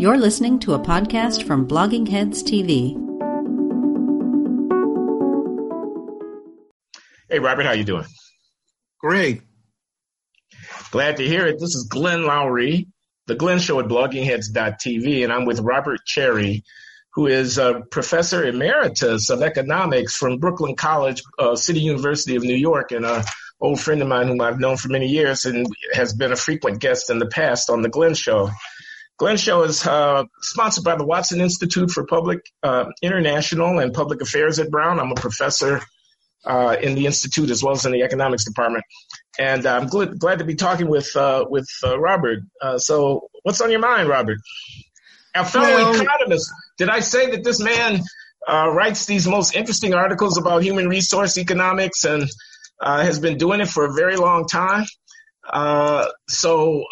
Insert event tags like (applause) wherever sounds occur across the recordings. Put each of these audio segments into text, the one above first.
You're listening to a podcast from Blogging Heads TV. Hey, Robert, how you doing? Great. Glad to hear it. This is Glenn Loury, the Glenn Show at BloggingHeads.tv, and I'm with Robert Cherry, who is a professor emeritus of economics from Brooklyn College, uh, City University of New York, and a old friend of mine whom I've known for many years and has been a frequent guest in the past on the Glenn Show. Glenn Show is uh, sponsored by the Watson Institute for Public uh, International and Public Affairs at Brown. I'm a professor uh, in the institute as well as in the economics department, and I'm glad, glad to be talking with uh, with uh, Robert. Uh, so, what's on your mind, Robert? Our fellow well, economist. Did I say that this man writes these most interesting articles about human resource economics and has been doing it for a very long time? so,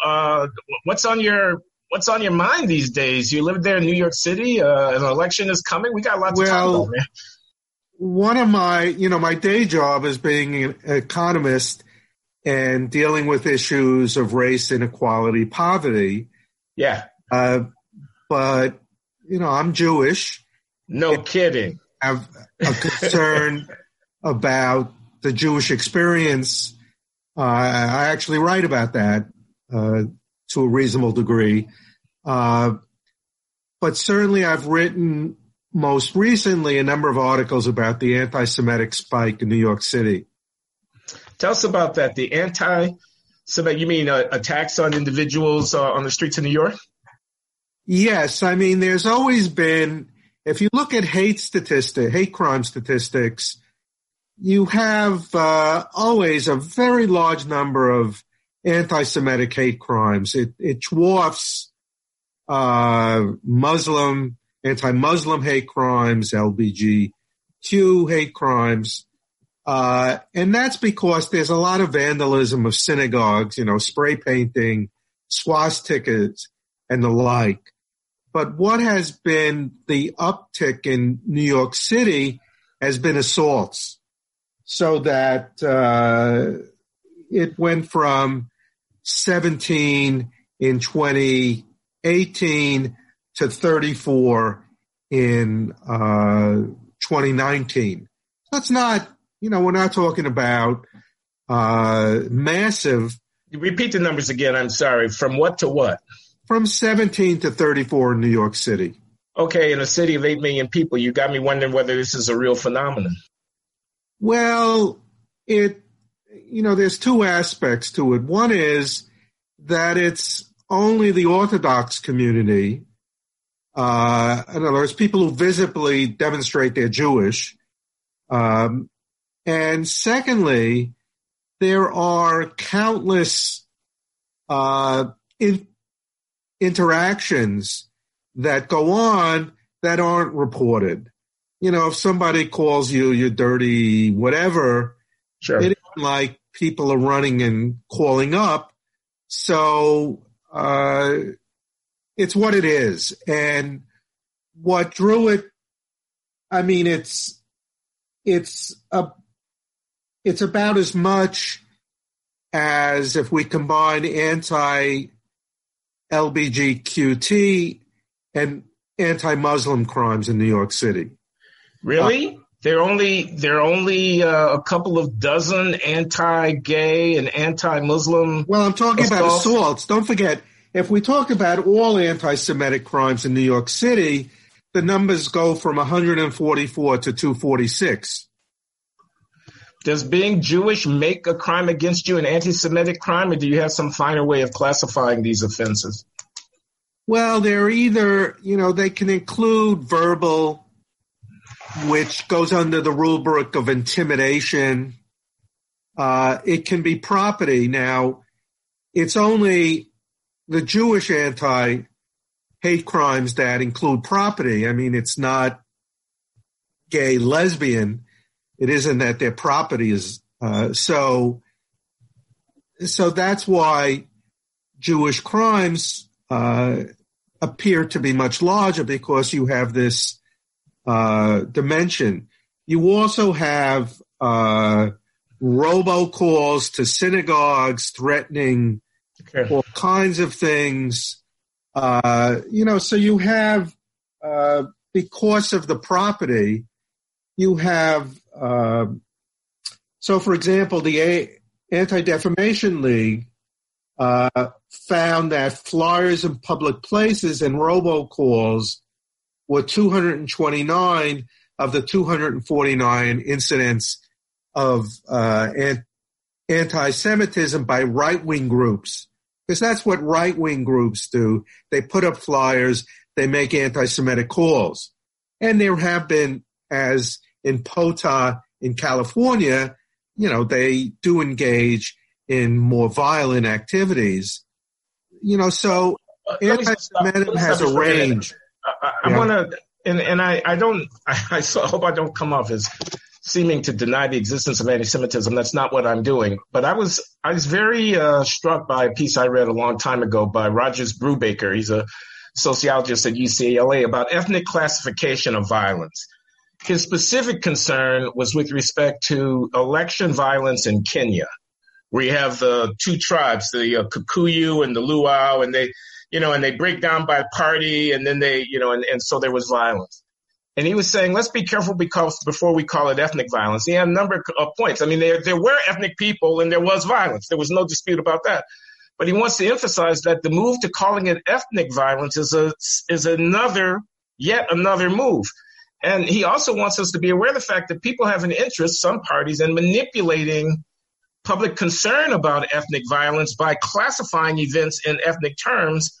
what's on your what's on your mind these days? You live there in New York City. Uh, an election is coming. We got lots well, to talk about, man. One of my, you know, my day job is being an economist and dealing with issues of race, inequality, poverty. Yeah. Uh, but you know, I'm Jewish. No kidding. Have a concern (laughs) about the Jewish experience. Uh, I actually write about that. Uh, to a reasonable degree. Uh, but certainly I've written most recently a number of articles about the anti-Semitic spike in New York City. Tell us about that. The anti-Semitic, you mean uh, attacks on individuals uh, on the streets of New York? Yes. I mean, there's always been, if you look at hate statistics, hate crime statistics, you have uh, always a very large number of anti-Semitic hate crimes. It, it dwarfs uh, Muslim, anti-Muslim hate crimes, LBGQ hate crimes. Uh, and that's because there's a lot of vandalism of synagogues, you know, spray painting, swastikas, and the like. But what has been the uptick in New York City has been assaults. So that uh, it went from 17 in 2018 to 34 in uh, 2019. That's not, you know, we're not talking about uh, massive. Repeat the numbers again. I'm sorry. From what to what? From 17 to 34 in New York City. Okay, in a city of 8 million people, you got me wondering whether this is a real phenomenon. Well, it you know, there's two aspects to it. One is that it's only the Orthodox community, uh, in other words, people who visibly demonstrate they're Jewish. Um, and secondly, there are countless uh, in, interactions that go on that aren't reported. You know, if somebody calls you, you're dirty, whatever, sure. it like people are running and calling up. So uh, it's what it is. And what drew it, I mean, it's it's a it's about as much as if we combine anti LBGQT and anti Muslim crimes in New York City. Really? Uh, there are only there are only uh, a couple of dozen anti-gay and anti-Muslim. Well, I'm talking assaults. about assaults. Don't forget, if we talk about all anti-Semitic crimes in New York City, the numbers go from 144 to 246. Does being Jewish make a crime against you an anti-Semitic crime, or do you have some finer way of classifying these offenses? Well, they're either you know they can include verbal which goes under the rubric of intimidation. Uh, it can be property. Now, it's only the Jewish anti hate crimes that include property. I mean, it's not gay, lesbian. It isn't that their property is uh, so. So that's why Jewish crimes uh, appear to be much larger because you have this uh, dimension. You also have uh, robocalls to synagogues threatening okay. all kinds of things. Uh, you know, so you have, uh, because of the property, you have, uh, so for example, the A- Anti-Defamation League uh, found that flyers in public places and robocalls were 229 of the 249 incidents of uh, anti-Semitism by right-wing groups. Because that's what right-wing groups do. They put up flyers, they make anti-Semitic calls. And there have been, as in Poway in California, you know, they do engage in more violent activities. You know, so anti-Semitism has a range. I, I yeah. want to, and, and I, I don't, (laughs) I, I hope I don't come off as seeming to deny the existence of anti-Semitism. That's not what I'm doing. But I was, I was very uh, struck by a piece I read a long time ago by Rogers Brubaker. He's a sociologist at UCLA about ethnic classification of violence. His specific concern was with respect to election violence in Kenya, where you have the two tribes, the uh, Kikuyu and the Luo, and they, you know, and they break down by party, and then they, you know, and, and so there was violence. And he was saying, let's be careful because before we call it ethnic violence. He had a number of points. I mean, there, there were ethnic people and there was violence. There was no dispute about that. But he wants to emphasize that the move to calling it ethnic violence is a, is another, yet another move. And he also wants us to be aware of the fact that people have an interest, some parties, in manipulating public concern about ethnic violence by classifying events in ethnic terms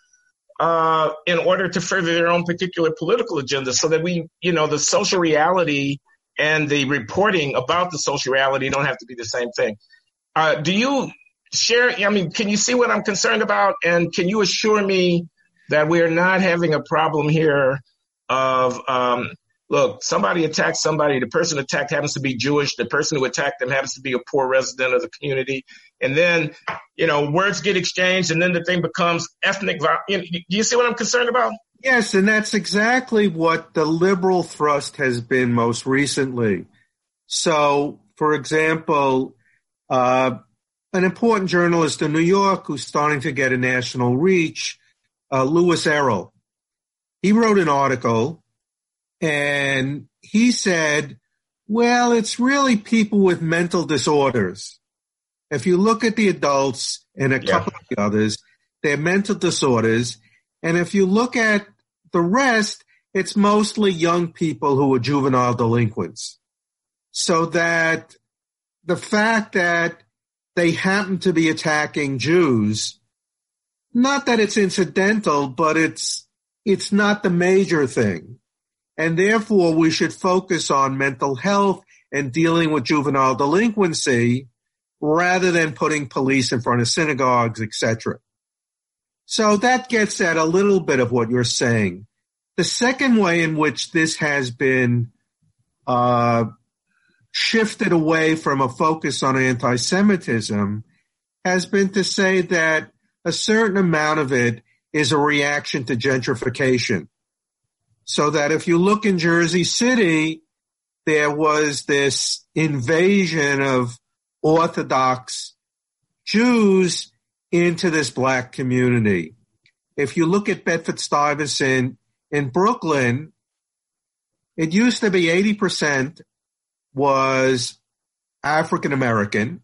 uh, in order to further their own particular political agenda so that we, you know, the social reality and the reporting about the social reality don't have to be the same thing. Uh, do you share? I mean, can you see what I'm concerned about? And can you assure me that we're not having a problem here of um, look, somebody attacked somebody. The person attacked happens to be Jewish. The person who attacked them happens to be a poor resident of the community. And then, you know, words get exchanged and then the thing becomes ethnic. Do you see what I'm concerned about? Yes. And that's exactly what the liberal thrust has been most recently. So, for example, uh, an important journalist in New York who's starting to get a national reach, uh, Louis Errol. He wrote an article and he said, well, it's really people with mental disorders. If you look at the adults and a yeah. couple of the others, they're mental disorders. And if you look at the rest, it's mostly young people who are juvenile delinquents. So that the fact that they happen to be attacking Jews, not that it's incidental, but it's, it's not the major thing. And therefore, we should focus on mental health and dealing with juvenile delinquency rather than putting police in front of synagogues, etc. So that gets at a little bit of what you're saying. The second way in which this has been uh, shifted away from a focus on anti-Semitism has been to say that a certain amount of it is a reaction to gentrification. So that if you look in Jersey City, there was this invasion of Orthodox Jews into this black community. If you look at Bedford Stuyvesant in Brooklyn, it used to be 80% was African American.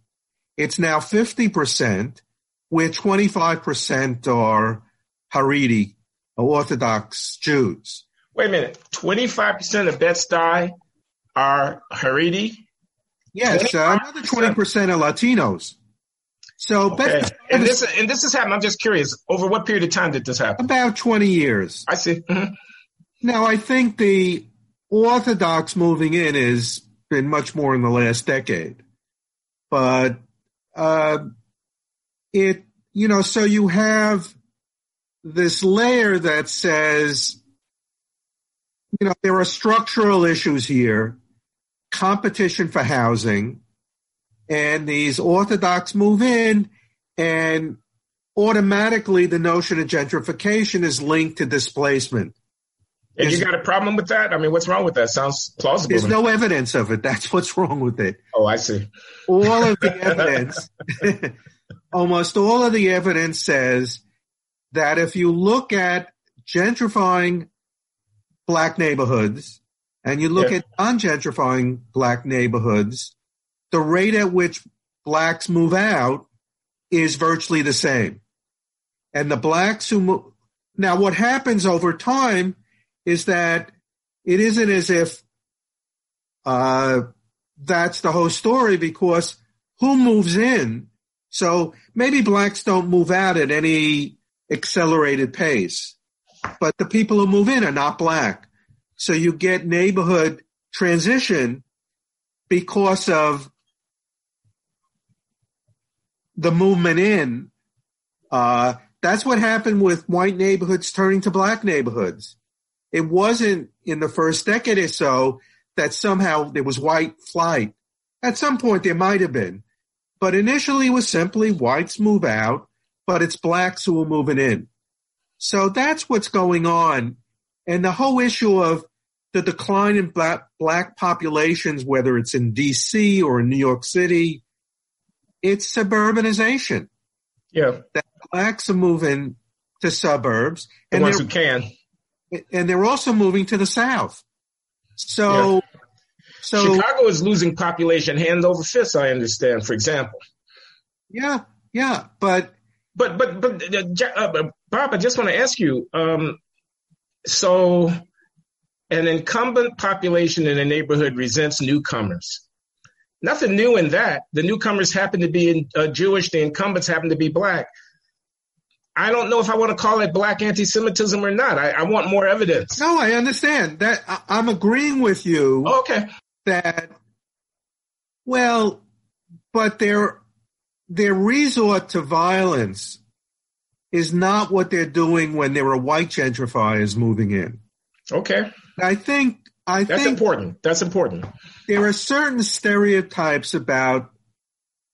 It's now 50%, where 25% are Haredi, Orthodox Jews. Wait a minute. 25% of Bed-Stuy are Haredi? Yes, uh, another 20% are Latinos. So, okay. and this and this has happened. I'm just curious. Over what period of time did this happen? About 20 years. I see. Mm-hmm. Now, I think the Orthodox moving in has been much more in the last decade, but uh, it you know so you have this layer that says you know, there are structural issues here, competition for housing, and these Orthodox move in, and automatically the notion of gentrification is linked to displacement. And you got a problem with that? I mean, what's wrong with that? Sounds plausible. There's no evidence of it. (laughs) That's what's wrong with it. Oh, I see. All of the (laughs) evidence, (laughs) almost all of the evidence says that if you look at gentrifying black neighborhoods and you look Yeah. at non-gentrifying black neighborhoods, the rate at which blacks move out is virtually the same. And the blacks who move, now what happens over time is that it isn't as if uh, that's the whole story because who moves in? So maybe blacks don't move out at any accelerated pace, but the people who move in are not black. So you get neighborhood transition because of the movement in. Uh, that's what happened with white neighborhoods turning to black neighborhoods. It wasn't in the first decade or so that somehow there was white flight. At some point there might have been, but initially it was simply whites move out, but it's blacks who are moving in. So that's what's going on. And the whole issue of the decline in black, black populations, whether it's in DC or in New York City, it's suburbanization. Yeah, That Blacks are moving to suburbs the and ones they're, who can. and they're also moving to the South. So, so Chicago is losing population hand over fist. I understand, for example. yeah, yeah, but But but but uh, uh, Bob, I just want to ask you. Um, so, an incumbent population in a neighborhood resents newcomers. Nothing new in that. The newcomers happen to be uh, Jewish. The incumbents happen to be black. I don't know if I want to call it black anti-Semitism or not. I, I want more evidence. no, I understand that. I, I'm agreeing with you. Oh, okay. that well but their their resort to violence is not what they're doing when there are white gentrifiers moving in Okay. i think i That's think important. That's important. there are certain stereotypes about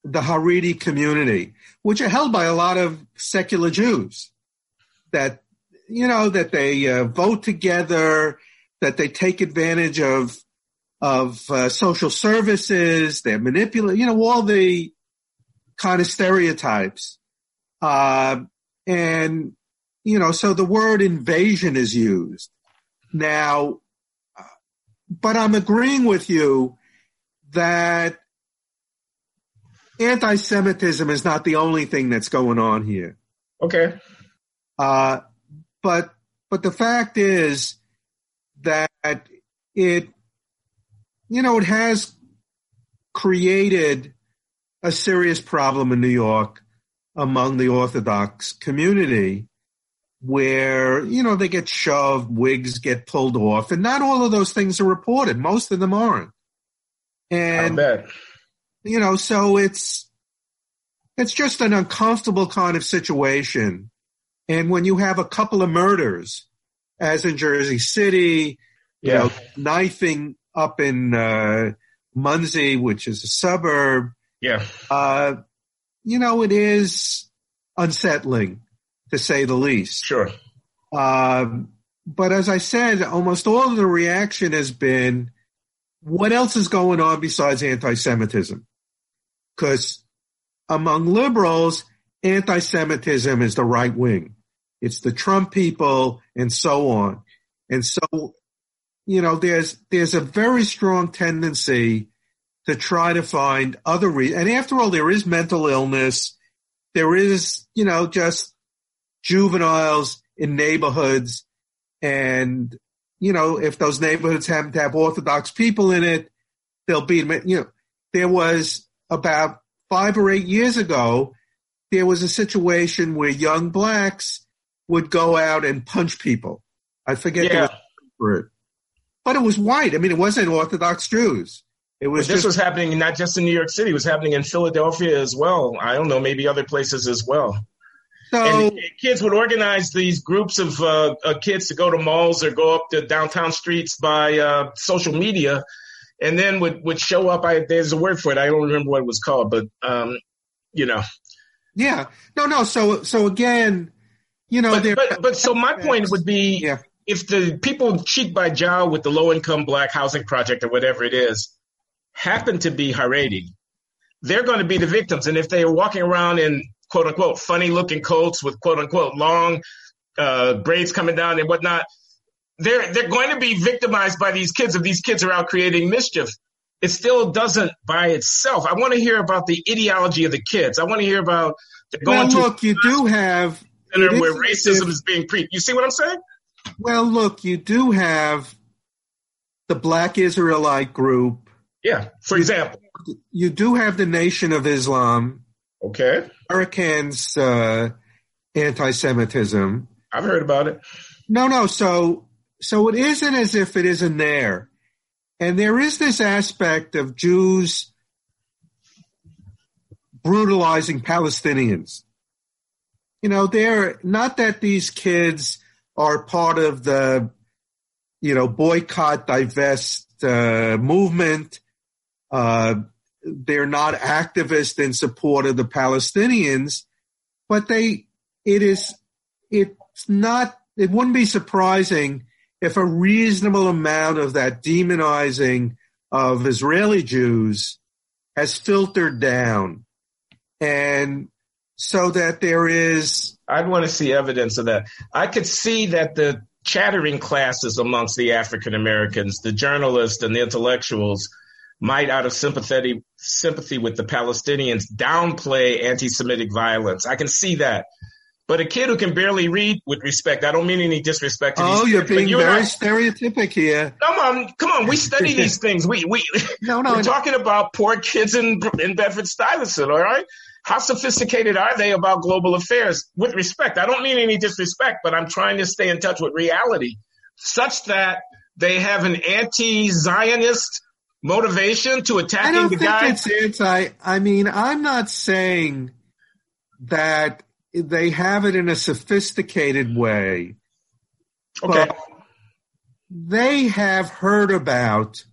the haredi community which are held by a lot of secular jews that you know that they uh, vote together that they take advantage of of uh, social services. They're manipulating, you know, all the kind of stereotypes. Uh, and, you know, so the word invasion is used. Now, but I'm agreeing with you that anti-Semitism is not the only thing that's going on here. Okay. Uh, but but the fact is that it, you know, it has created a serious problem in New York among the Orthodox community where, you know, they get shoved, wigs get pulled off, and not all of those things are reported. Most of them aren't. And you know, so it's it's just an uncomfortable kind of situation. And when you have a couple of murders, as in Jersey City, you Yeah. know, knifing up in uh, Monsey, which is a suburb, Yeah. uh, you know, it is unsettling to say the least. Sure. Um, but as I said, almost all of the reaction has been, what else is going on besides anti-Semitism? Because among liberals, anti-Semitism is the right wing. It's the Trump people and so on. And so, you know, there's, there's a very strong tendency to try to find other reasons. And after all, there is mental illness. There is, you know, just juveniles in neighborhoods. And, you know, if those neighborhoods happen to have Orthodox people in it, they'll be, you know, there was about five or eight years ago, there was a situation where young blacks would go out and punch people. I forget the Yeah. for it. But it was white. I mean, it wasn't Orthodox Jews. It was this just was happening not just in New York City, it was happening in Philadelphia as well. I don't know, maybe other places as well. so. And kids would organize these groups of uh, uh, kids to go to malls or go up to downtown streets by uh, social media, and then would, would show up. I, there's a word for it. I don't remember what it was called, but um, you know. Yeah. No, no. So, so again, you know, But, but but so my point would be, yeah, if the people cheek by jowl with the low income black housing project or whatever it is happen to be Haredi, they're going to be the victims. And if they are walking around in quote unquote funny looking coats with quote unquote long uh, braids coming down and whatnot. They're they're going to be victimized by these kids if these kids are out creating mischief. It still doesn't by itself. I want to hear about the ideology of the kids. I want to hear about going well, look, you do have where racism if, is being preached. You see what I'm saying? Well, look, you do have the Black Israelite group. Yeah, for example, you do have the Nation of Islam. Okay, Americans uh, anti-Semitism. I've heard about it. No, no. So, so it isn't as if it isn't there, and there is this aspect of Jews brutalizing Palestinians. You know, they're not that these kids are part of the, you know, boycott, divest uh, movement. Uh, they're not activists in support of the Palestinians, but they, it is, it's not, it wouldn't be surprising if a reasonable amount of that demonizing of Israeli Jews has filtered down. And so that there is. I'd want to see evidence of that. I could see that the chattering classes amongst the African Americans, the journalists and the intellectuals, might, out of sympathy sympathy with the Palestinians, downplay anti-Semitic violence. I can see that. But a kid who can barely read, with respect, I don't mean any disrespect to Oh, you're being you're very not, stereotypic here. Come on, come on. We study (laughs) these things. We we no, no, we're no. talking about poor kids in in Bedford Stuyvesant. All right, how sophisticated are they about global affairs? With respect, I don't mean any disrespect, but I'm trying to stay in touch with reality such that they have an anti-Zionist motivation to attacking I don't the think guy. It's anti. I mean, I'm not saying that they have it in a sophisticated way. Okay. they have heard about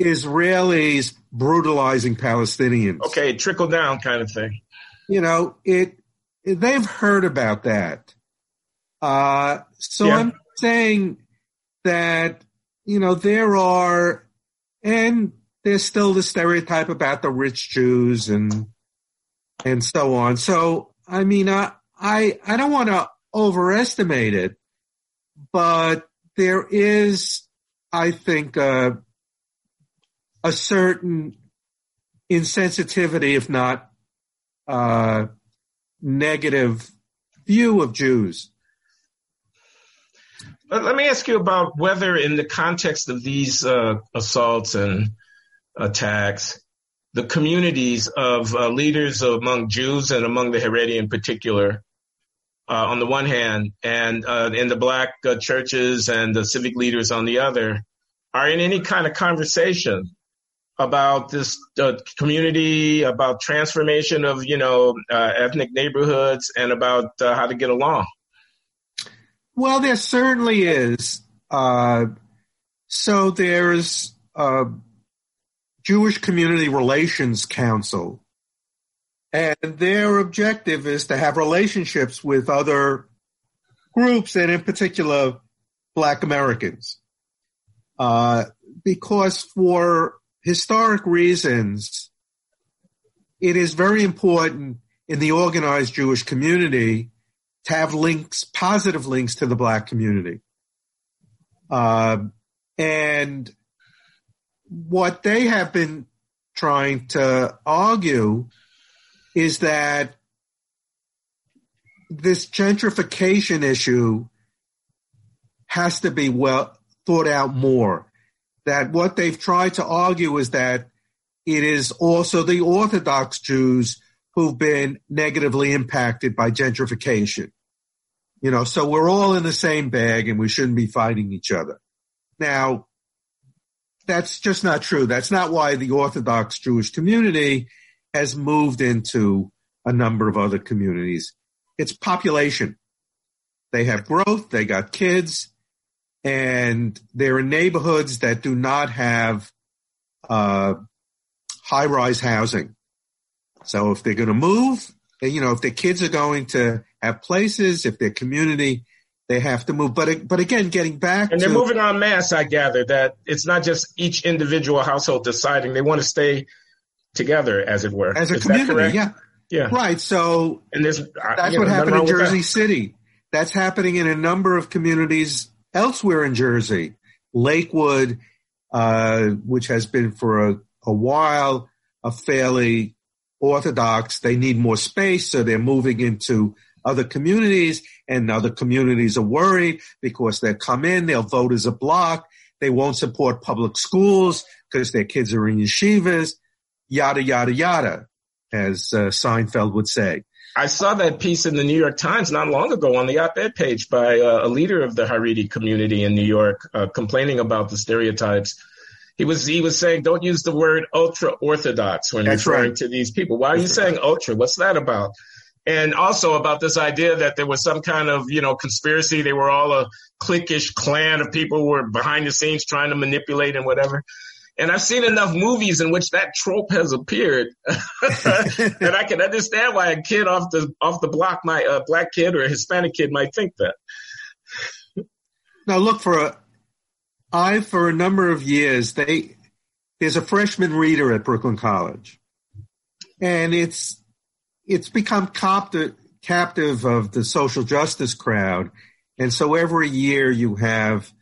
Israelis brutalizing Palestinians. Okay, trickle down kind of thing. You know, it, they've heard about that. Uh, so yeah. I'm saying that, you know, there are, and there's still the stereotype about the rich Jews and, and so on. So, I mean, I, I, I don't want to overestimate it, but there is, I think, uh, a certain insensitivity, if not uh, negative view of Jews. Let me ask you about whether, in the context of these uh, assaults and attacks, the communities of uh, leaders among Jews and among the Haredi in particular, uh, on the one hand, and uh, in the black uh, churches and the civic leaders on the other, are in any kind of conversation about this uh, community, about transformation of you know uh, ethnic neighborhoods, and about uh, how to get along. Well, there certainly is. Uh, so there's a Jewish Community Relations Council, and their objective is to have relationships with other groups, and in particular, Black Americans. Uh, because for historic reasons, it is very important in the organized Jewish community to have links, positive links to the black community. Uh, and what they have been trying to argue is that this gentrification issue has to be well thought out more that what they've tried to argue is that it is also the Orthodox Jews who've been negatively impacted by gentrification. You know, so we're all in the same bag and we shouldn't be fighting each other. Now, that's just not true. That's not why the Orthodox Jewish community has moved into a number of other communities. It's population. They have growth, they got kids, and they're in neighborhoods that do not have uh, high rise housing. So if they're going to move, you know, if their kids are going to have places, if their community, they have to move. But but again, getting back and they're to, moving on mass. I gather that it's not just each individual household deciding they want to stay together, as it were. As a Is community, yeah. Yeah. Right. So And there's that's what happened in Jersey City. That's happening in a number of communities elsewhere in Jersey. Lakewood, uh, which has been for a, a while a fairly orthodox. They need more space, so they're moving into other communities, and other communities are worried because they'll come in, they'll vote as a block, they won't support public schools because their kids are in yeshivas, yada yada yada, as uh, Seinfeld would say. I saw that piece in the New York Times not long ago on the op-ed page by uh, a leader of the Haredi community in New York, uh, complaining about the stereotypes. He was he was saying, "Don't use the word ultra orthodox when That's referring right. to these people." Why are you saying ultra? What's that about? And also about this idea that there was some kind of you know conspiracy. They were all a cliquish clan of people who were behind the scenes trying to manipulate and whatever. And I've seen enough movies in which that trope has appeared (laughs) that I can understand why a kid off the off the block, my uh, black kid or a Hispanic kid, might think that. Now look for a, I for a number of years they there's a freshman reader at Brooklyn College, and it's it's become captive captive of the social justice crowd, and so every year you have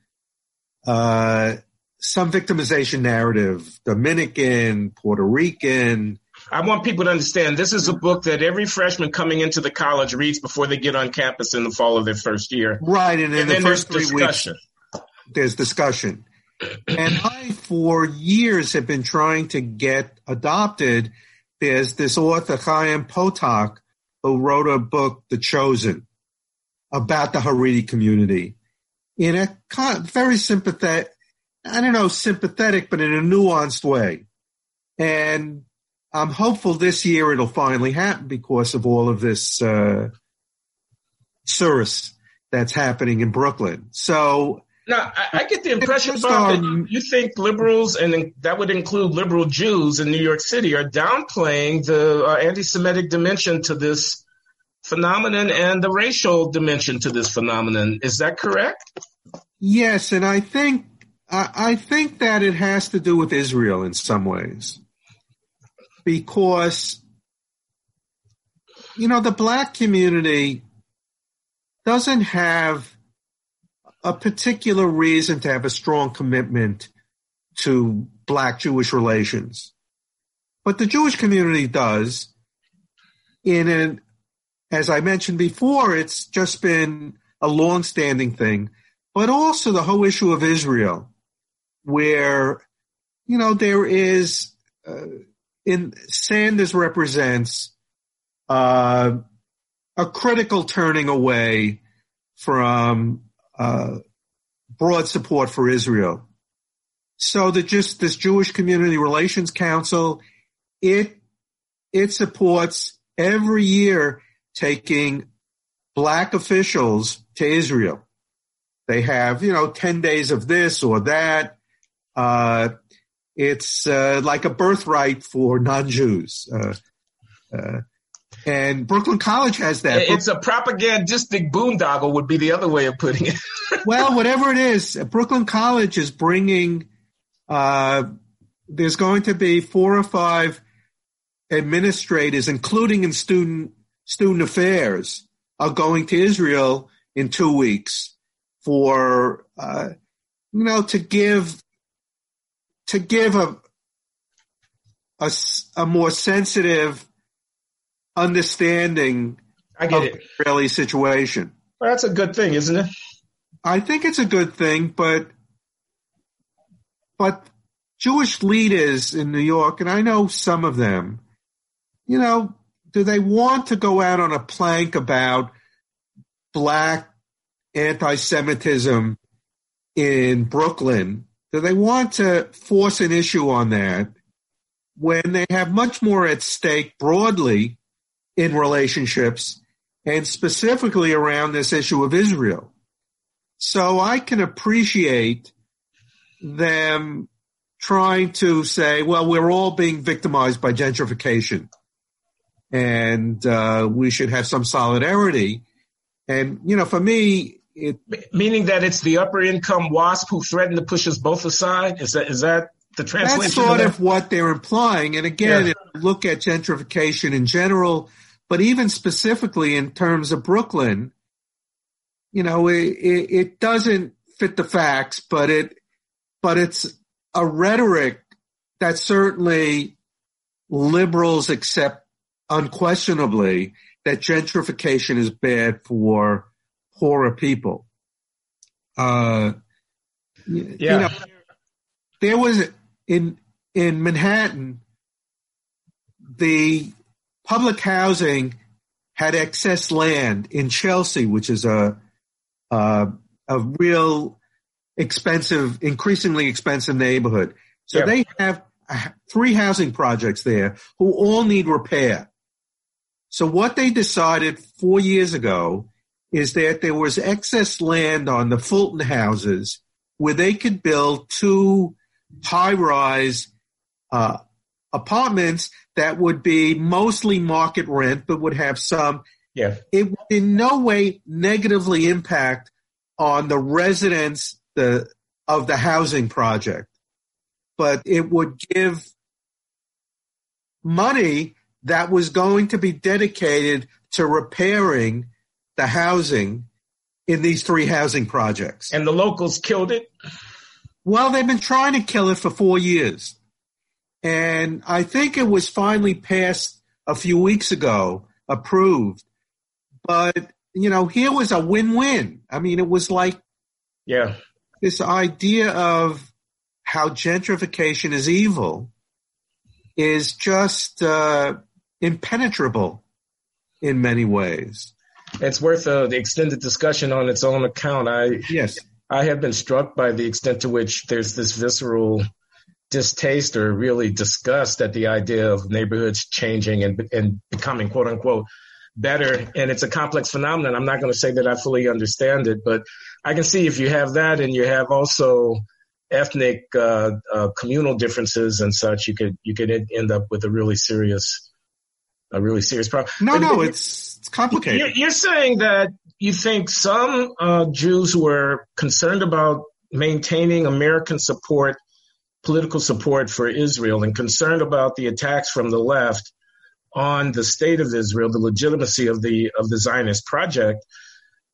uh, some victimization narrative, Dominican, Puerto Rican. I want people to understand this is a book that every freshman coming into the college reads before they get on campus in the fall of their first year. Right, and in And the then there's first three weeks discussion. There's discussion. And I, for years, have been trying to get adopted. There's this author, Chaim Potok, who wrote a book, The Chosen, about the Haredi community in a very sympathetic, I don't know, sympathetic, but in a nuanced way. And I'm hopeful this year it'll finally happen because of all of this uh, cirrus that's happening in Brooklyn. So Now, I, I get the impression, Bob, that um, you, you think liberals, and that would include liberal Jews in New York City, are downplaying the uh, anti-Semitic dimension to this phenomenon and the racial dimension to this phenomenon. Is that correct? Yes, and I think I, I think that it has to do with Israel in some ways, because you know the black community doesn't have a particular reason to have a strong commitment to black Jewish relations, but the Jewish community does. In an, as I mentioned before, it's just been a long-standing thing but also the whole issue of Israel, where you know there is uh, in Sanders represents uh, a critical turning away from uh, broad support for Israel. So that just this Jewish Community Relations Council, it it supports every year taking black officials to Israel. They have, you know, 10 days of this or that. Uh, it's uh, like a birthright for non-Jews. Uh, uh, and Brooklyn College has that. It's a propagandistic boondoggle would be the other way of putting it. (laughs) well, whatever it is, Brooklyn College is bringing. Uh, there's going to be four or five administrators, including in student student affairs, are going to Israel in two weeks for uh, you know to give to give a a more sensitive understanding I get of it. the Israeli situation. Well, that's a good thing, isn't it? I think it's a good thing, but but Jewish leaders in New York, and I know some of them, you know, do they want to go out on a plank about black anti-Semitism in Brooklyn? Do they want to force an issue on that when they have much more at stake broadly in relationships and specifically around this issue of Israel? So I can appreciate them trying to say, well, we're all being victimized by gentrification and uh, we should have some solidarity. And, you know, for me, it, Meaning that it's the upper income WASP who threatened to push us both aside. Is that is that the translation. That's sort of, of what they're implying. And again, Yeah. if you look at gentrification in general, but even specifically in terms of Brooklyn, you know, it, it, it doesn't fit the facts, but it, but it's a rhetoric that certainly liberals accept unquestionably that gentrification is bad for poorer people. Uh, Yeah. you know, there was in in Manhattan, the public housing had excess land in Chelsea, which is a a, a real expensive, increasingly expensive neighborhood. So they have three housing projects there who all need repair. So what they decided four years ago is that there was excess land on the Fulton houses where they could build two high-rise uh, apartments that would be mostly market rent, but would have some. yeah, It would in no way negatively impact on the residents the of the housing project, but it would give money that was going to be dedicated to repairing the housing in these three housing projects. and the locals killed it. Well, they've been trying to kill it for four years. And I think it was finally passed a few weeks ago, approved. But, you know, here was a win win. I mean, it was like Yeah, this idea of how gentrification is evil is just uh, impenetrable in many ways. it's worth uh, the extended discussion on its own account. I Yes. I have been struck by the extent to which there's this visceral distaste or really disgust at the idea of neighborhoods changing and, and becoming quote unquote better. And it's a complex phenomenon. I'm not going to say that I fully understand it, but I can see if you have that and you have also ethnic, uh, uh, communal differences and such, you could, you could end up with a really serious, a really serious problem. No, But- no, it's, it's complicated. you're, you're saying that you think some uh, Jews were concerned about maintaining American support, political support for Israel, and concerned about the attacks from the left on the state of Israel, the legitimacy of the of the Zionist project,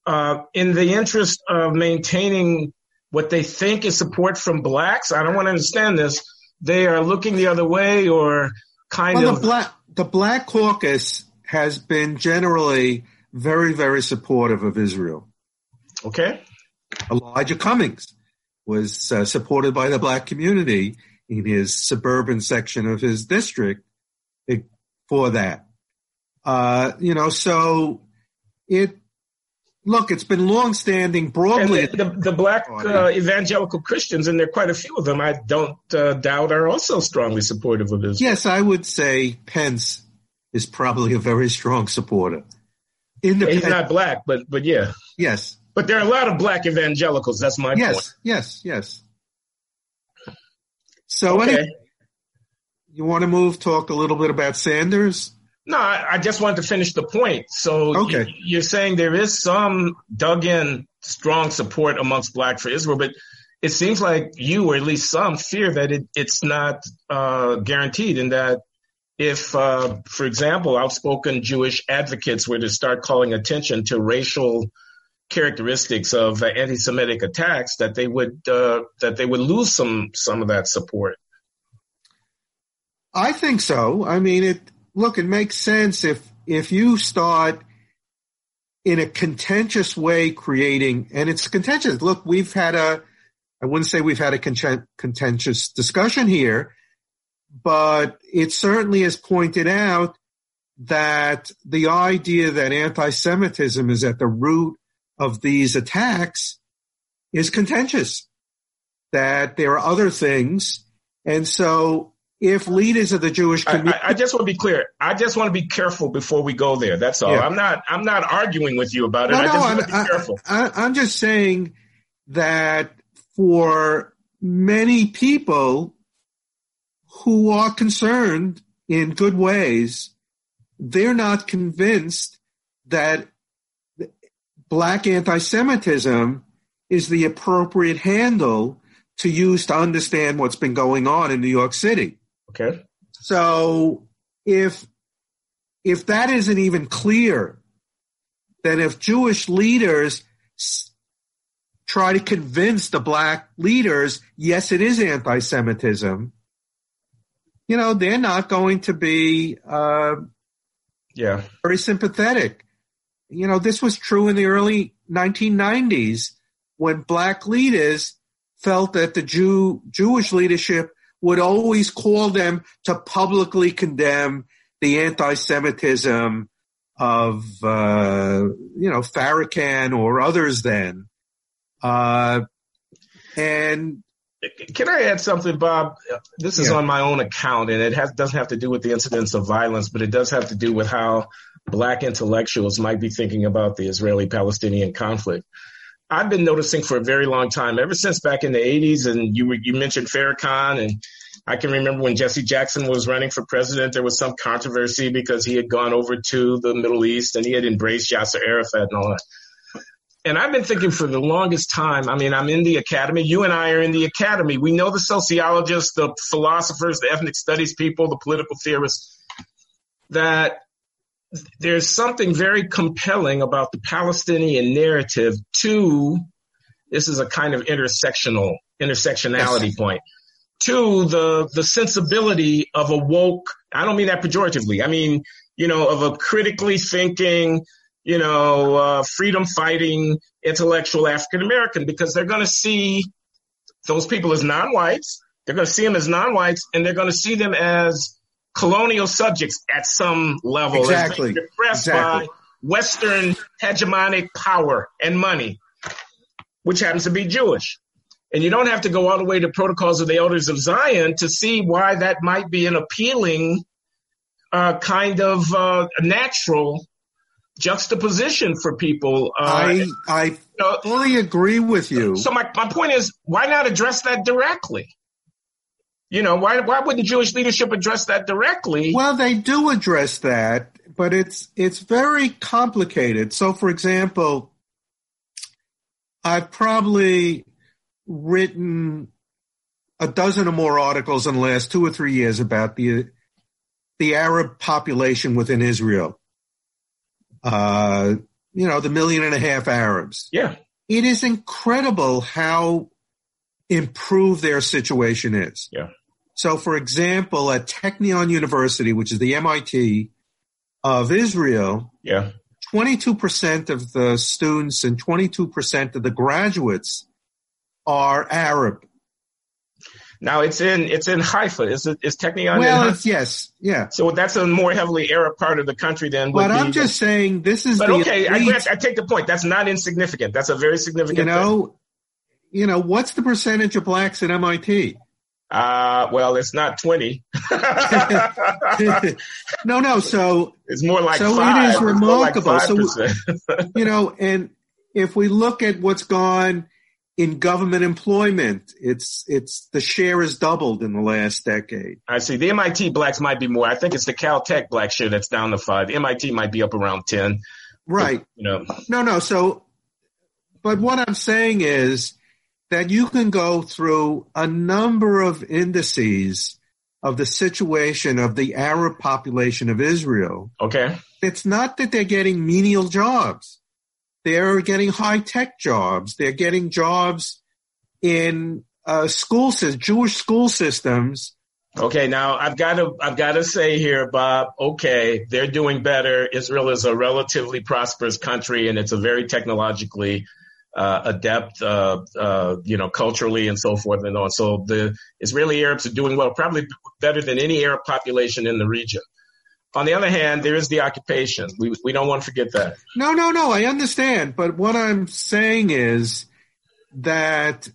uh, in the interest of maintaining what they think is support from blacks. I don't want to understand this. They are looking the other way, or kind Well, of the black the Black Caucus has been generally very, very supportive of Israel. okay. Elijah Cummings was uh, supported by the black community in his suburban section of his district for that. Uh, you know, so it look, it's been longstanding And broadly. the, the, the black uh, evangelical Christians, and there are quite a few of them, I don't uh, doubt, are also strongly supportive of Israel. yes, I would say Pence is probably a very strong supporter. He's Independent, not black, but but yeah. yes, But there are a lot of black evangelicals. That's my yes, point. yes, yes. Yes. So, Okay. anyway, you want to move? Talk a little bit about Sanders. No, I, I just wanted to finish the point. So Okay. you, you're saying there is some dug in strong support amongst black for Israel, but it seems like you, or at least some, fear that it, it's not uh, guaranteed, and that if, uh, for example, outspoken Jewish advocates were to start calling attention to racial characteristics of anti-Semitic attacks, that they would uh, that they would lose some some of that support. I think so. I mean, it look, it makes sense if if you start in a contentious way creating, and it's contentious. Look, we've had a, I wouldn't say we've had a content- contentious discussion here, but it certainly has pointed out that the idea that anti-Semitism is at the root of these attacks is contentious. That there are other things, and so if leaders of the Jewish community, I, I just want to be clear. I just want to be careful before we go there. That's all. Yeah. I'm not. I'm not arguing with you about it. No, I no, just I'm, want to be I, careful. I, I'm just saying that for many people who are concerned in good ways, they're not convinced that black anti-Semitism is the appropriate handle to use to understand what's been going on in New York City. Okay. So if if that isn't even clear, then if Jewish leaders try to convince the black leaders, yes, it is anti-Semitism, you know, they're not going to be uh, yeah very sympathetic. You know, this was true in the early 1990s when black leaders felt that the Jew Jewish leadership would always call them to publicly condemn the anti-Semitism of uh, you know Farrakhan or others then, uh, and can I add something, Bob? This is Yeah. on my own account, and it has, doesn't have to do with the incidents of violence, but it does have to do with how black intellectuals might be thinking about the Israeli-Palestinian conflict. I've been noticing for a very long time, ever since back in the 80s, and you you mentioned Farrakhan, and I can remember when Jesse Jackson was running for president, there was some controversy because he had gone over to the Middle East and he had embraced Yasser Arafat and all that and I've been thinking for the longest time. I mean, I'm in the academy. You and I are in the academy. We know the sociologists, the philosophers, the ethnic studies people, the political theorists, that there's something very compelling about the Palestinian narrative to this is a kind of intersectional intersectionality Yes. point to the the sensibility of a woke I don't mean that pejoratively. I mean, you know, of a critically thinking, you know, uh, freedom fighting intellectual African American because they're going to see those people as non-whites. They're going to see them as non-whites and they're going to see them as colonial subjects at some level. Exactly. being Repressed Exactly. by Western hegemonic power and money, which happens to be Jewish. And you don't have to go all the way to Protocols of the Elders of Zion to see why that might be an appealing uh, kind of uh, natural juxtaposition for people. Uh, I I you know, fully agree with you. so my, my point is, why not address that directly? You know, why why wouldn't Jewish leadership address that directly? Well, they do address that, but it's it's very complicated. So, for example, I've probably written a dozen or more articles in the last two or three years about the the Arab population within Israel. Uh, you know, the million and a half Arabs. yeah, It is incredible how improved their situation is. Yeah. So, for example, at Technion University, which is the MIT of Israel, yeah, 22% of the students and 22% of the graduates are Arab. Now it's in it's in Haifa. Is it is Technion well, it's yes, yeah. So that's a more heavily Arab part of the country than. But I'm just saying this is But the okay, I, I take the point. That's not insignificant. That's a very significant. you thing. know, you know, what's the percentage of blacks at MIT? Uh, well, it's not twenty. (laughs) no, no. So (laughs) it's more like So five. (laughs) It's remarkable. Like So- you know, and if we look at what's gone in government employment, it's it's the share has doubled in the last decade. I see. The MIT blacks might be more. I think it's the Caltech black share that's down to five. The MIT might be up around ten. Right. You know. No, no. So, but what I'm saying is that you can go through a number of indices of the situation of the Arab population of Israel. Okay. It's not that they're getting menial jobs. They're getting high tech jobs. They're getting jobs in uh, school Jewish school systems. Okay. Now I've got to I've got to say here, Bob. Okay, they're doing better. Israel is a relatively prosperous country, and it's a very technologically uh, adept, uh, uh, you know, culturally and so forth and on. So the Israeli Arabs are doing well, probably better than any Arab population in the region. On the other hand, there is the occupation. We we don't want to forget that. No, no, no. I understand, but what I'm saying is that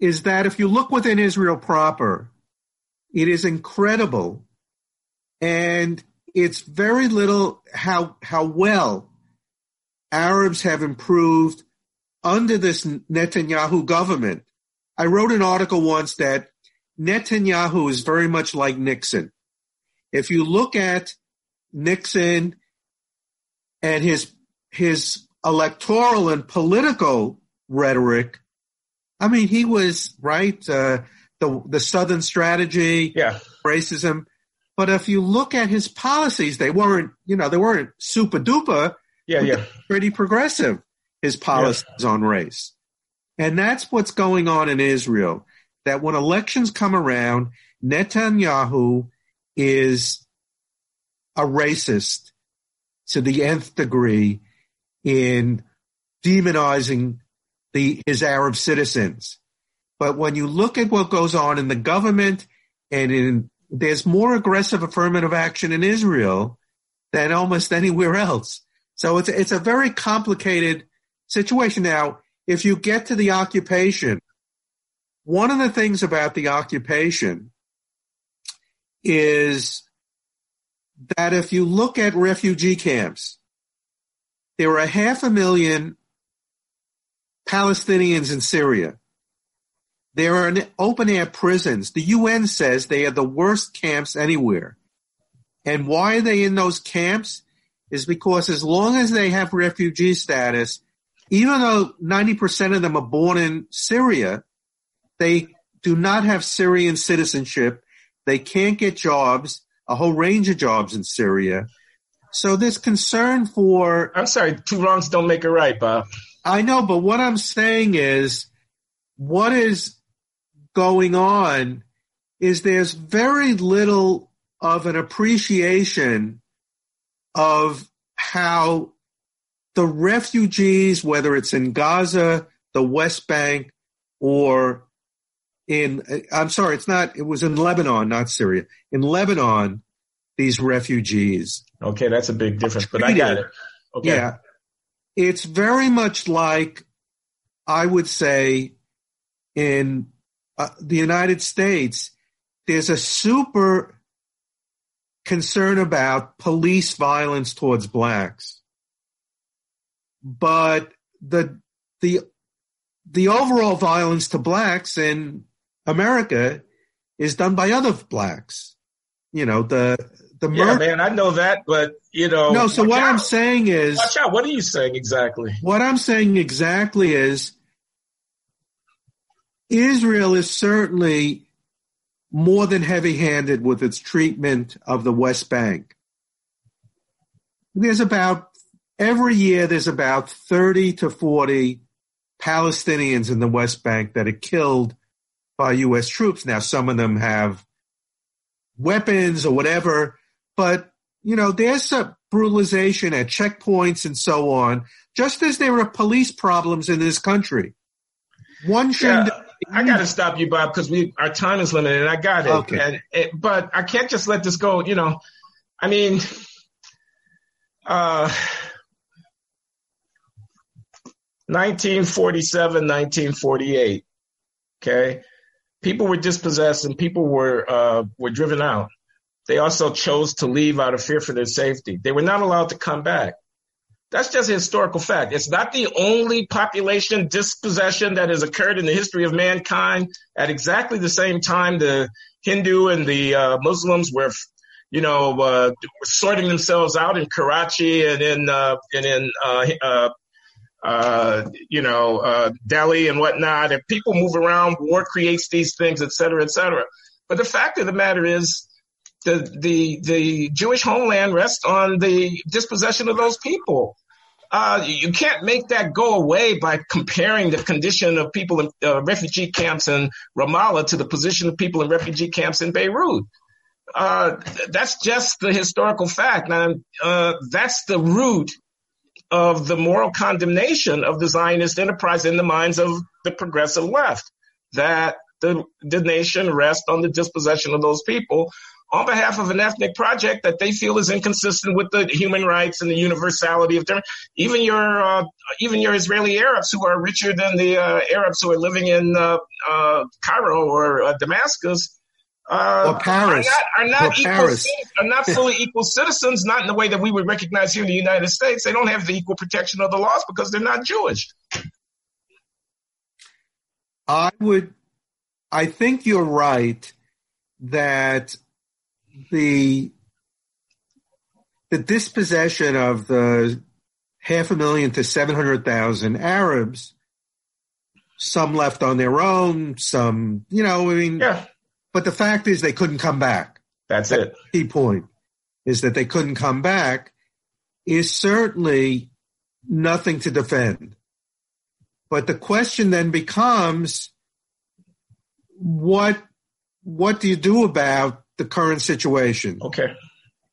is that if you look within Israel proper, it is incredible, and it's very little how how well Arabs have improved under this Netanyahu government. I wrote an article once that Netanyahu is very much like Nixon. If you look at Nixon and his his electoral and political rhetoric. I mean, he was right. Uh, the the Southern strategy, yeah, racism. But if you look at his policies, they weren't, you know, they weren't super duper. Yeah, yeah. Pretty progressive. His policies yeah. on race, and that's what's going on in Israel. That when elections come around, Netanyahu is a racist to the nth degree in demonizing the his Arab citizens. But when you look at what goes on in the government and in there's more aggressive affirmative action in Israel than almost anywhere else. So it's it's a very complicated situation. Now, if you get to the occupation, one of the things about the occupation is that if you look at refugee camps, there are a half a million Palestinians in Syria. There are open air prisons. The UN says they are the worst camps anywhere. And why are they in those camps? Is because as long as they have refugee status, even though 90% of them are born in Syria, they do not have Syrian citizenship. They can't get jobs, a whole range of jobs in Syria. So this concern for. I'm sorry, two wrongs don't make a right, Bob. I know, but what I'm saying is, what is going on is there's very little of an appreciation of how the refugees, whether it's in Gaza, the West Bank, or in, I'm sorry, it's not, it was in Lebanon, not Syria. In Lebanon, these refugees. Okay, that's a big difference, but I got it. Okay. Yeah. It's very much like, I would say, in uh, the United States, there's a super concern about police violence towards blacks. But the the the overall violence to blacks in America is done by other blacks. You know, the the yeah, man, I know that, but you know, no. So what out. I'm saying is, watch out. What are you saying exactly? What I'm saying exactly is Israel is certainly more than heavy handed with its treatment of the West Bank. There's about, every year, there's about 30 to 40 Palestinians in the West Bank that are killed by U.S. troops. Now, some of them have weapons or whatever, but, you know, there's a brutalization at checkpoints and so on, just as there are police problems in this country. One shouldn't. I got to stop you, Bob, because we our time is limited, and I got it. Okay. And it, but I can't just let this go. You know, I mean, uh, 1947, 1948. Okay, people were dispossessed and people were uh, were driven out. They also chose to leave out of fear for their safety. They were not allowed to come back. That's just a historical fact. It's not the only population dispossession that has occurred in the history of mankind at exactly the same time the Hindu and the uh, Muslims were, you know, uh, sorting themselves out in Karachi and in uh, and in uh, uh, uh, you know Delhi and whatnot. And people move around, war creates these things, et cetera, et cetera. But the fact of the matter is, the the the Jewish homeland rests on the dispossession of those people. Uh, you can't make that go away by comparing the condition of people in uh, refugee camps in Ramallah to the position of people in refugee camps in Beirut. Uh, that's just the historical fact. Now, uh, that's the root of the moral condemnation of the Zionist enterprise in the minds of the progressive left. That the, the nation rests on the dispossession of those people on behalf of an ethnic project that they feel is inconsistent with the human rights and the universality of them. Even your uh, even your Israeli Arabs who are richer than the uh, Arabs who are living in uh, uh Cairo or uh, Damascus. Uh, or Paris. Are not, are not, equal, Paris. are not fully equal citizens, not in the way that we would recognize here in the United States. They don't have the equal protection of the laws because they're not Jewish. I would, I think you're right that the the dispossession of the half a million to 700,000 Arabs some left on their own, some, you know, I mean, Yeah, but the fact is they couldn't come back. that's it. Key point is that they couldn't come back is certainly nothing to defend. But the question then becomes what what do you do about the current situation? Okay.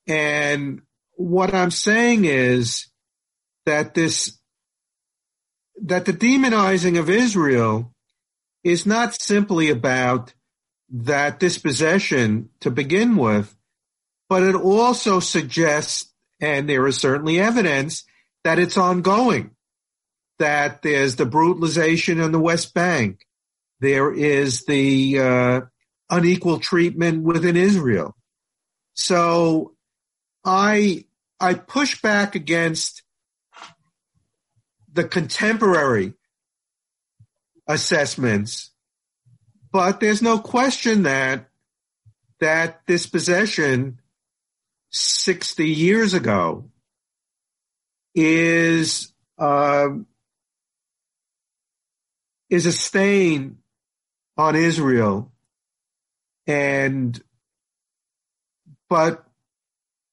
And what I'm saying is that this that the demonizing of Israel is not simply about that dispossession to begin with, but it also suggests, and there is certainly evidence, that it's ongoing. That there's the brutalization in the West Bank. There is the uh, unequal treatment within Israel. So I I push back against the contemporary assessments, but there's no question that that dispossession 60 years ago is uh, is a stain on Israel, and but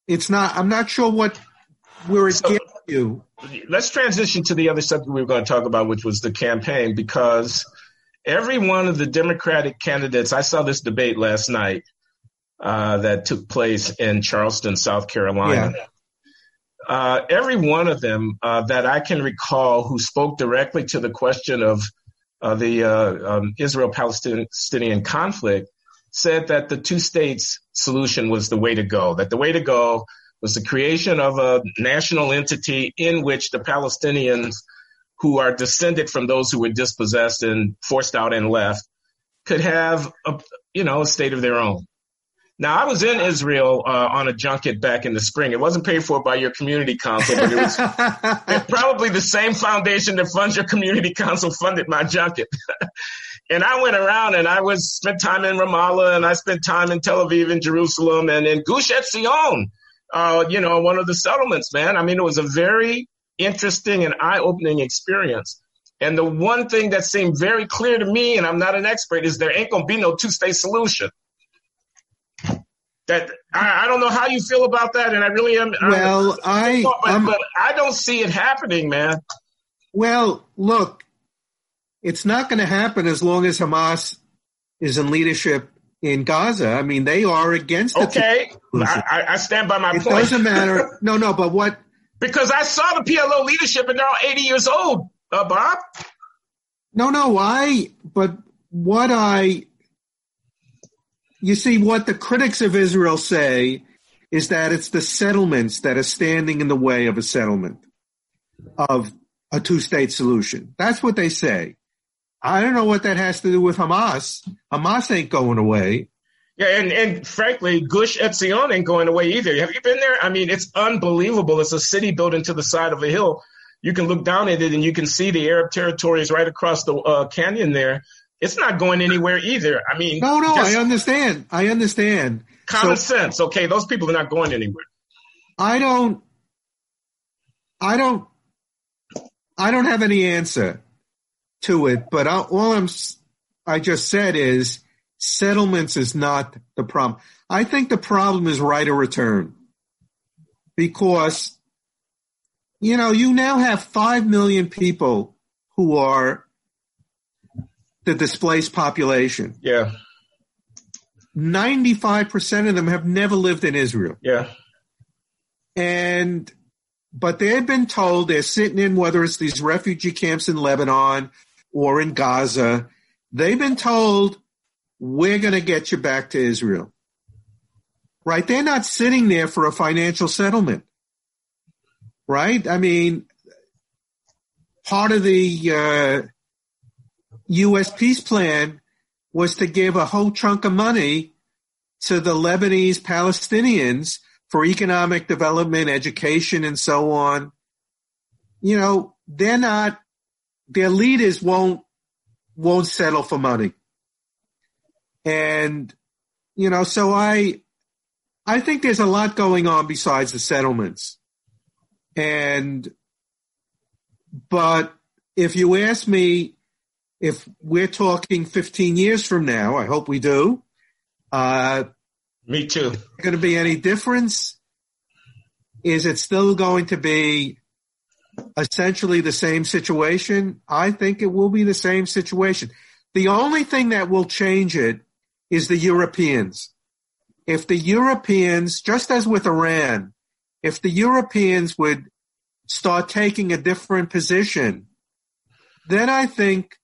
it's not. I'm not sure what where it So- gets you. let's transition to the other subject we were going to talk about, which was the campaign, because every one of the Democratic candidates, I saw this debate last night uh, that took place in Charleston, South Carolina. Uh, every one of them uh, that I can recall who spoke directly to the question of uh, the uh, um, Israel Palestinian conflict said that the two states solution was the way to go, that the way to go was the creation of a national entity in which the Palestinians who are descended from those who were dispossessed and forced out and left could have a, you know, a state of their own. Now, I was in Israel uh, on a junket back in the spring. It wasn't paid for by your community council, but it was (laughs) probably the same foundation that funds your community council funded my junket. (laughs) and I went around and I was spent time in Ramallah and I spent time in Tel Aviv and Jerusalem and in Gush Etzion, uh, you know, one of the settlements, man. I mean, it was a very interesting and eye-opening experience. And the one thing that seemed very clear to me, and I'm not an expert, is there ain't gonna be no two-state solution. That I, I don't know how you feel about that, and I really am. Well, I but, I'm, but I don't see it happening, man. Well, look, it's not going to happen as long as Hamas is in leadership in Gaza. I mean, they are against the Okay, I, I- stand by my It point. doesn't matter. No, no, but what? (laughs) because I saw the PLO leadership, and they're all 80 years old. Uh, Bob, No, no, I. But what I. You see, what the critics of Israel say is that it's the settlements that are standing in the way of a settlement of a two-state solution. That's what they say. I don't know what that has to do with Hamas. Hamas ain't going away. yeah, and and frankly, Gush Etzion ain't going away either. Have you been there? I mean, it's unbelievable. It's a city built into the side of a hill. You can look down at it and you can see the Arab territories right across the uh, canyon there. It's not going anywhere either. I mean, No, no, I understand. I understand. common So- sense. Okay, those people are not going anywhere. I don't, I don't, I don't have any answer to it, but I, all I'm, I just said is settlements is not the problem. I think the problem is right of return because, you know, you now have five million people who are the displaced population. Yeah, 95% of them have never lived in Israel. yeah, and but they've been told they're sitting in whether it's these refugee camps in Lebanon or in Gaza. They've been told we're going to get you back to Israel. Right? They're not sitting there for a financial settlement. Right? I mean, part of the uh, U.S. peace plan was to give a whole chunk of money to the Lebanese Palestinians for economic development, education, and so on. You know, they're not, their leaders won't, won't settle for money. And, you know, so I, I think there's a lot going on besides the settlements. And, but if you ask me, if we're talking 15 years from now, I hope we do. Uh, Me too. Going to be any difference? Is it still going to be essentially the same situation? I think it will be the same situation. The only thing that will change it is the Europeans. If the Europeans, just as with Iran, if the Europeans would start taking a different position, then I think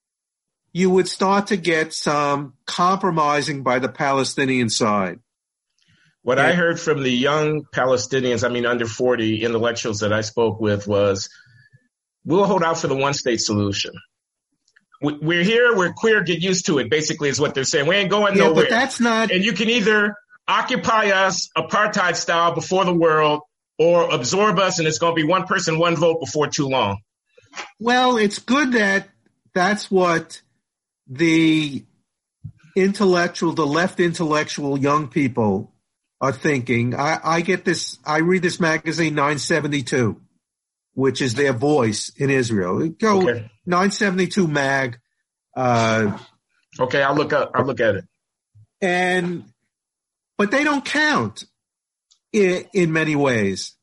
you would start to get some compromising by the Palestinian side. What I heard from the young Palestinians, I mean, under 40 intellectuals that I spoke with was, we'll hold out for the one state solution. We're here, we're queer, get used to it, basically, is what they're saying. We ain't going yeah, nowhere. But that's not. And you can either occupy us apartheid style before the world or absorb us, and it's going to be one person, one vote before too long. Well, it's good that that's what the intellectual, the left intellectual young people are thinking. I, I get this, I read this magazine 972, which is their voice in Israel. Go okay. 972 mag. Uh, okay, I'll look up, I'll look at it. And, but they don't count in, in many ways.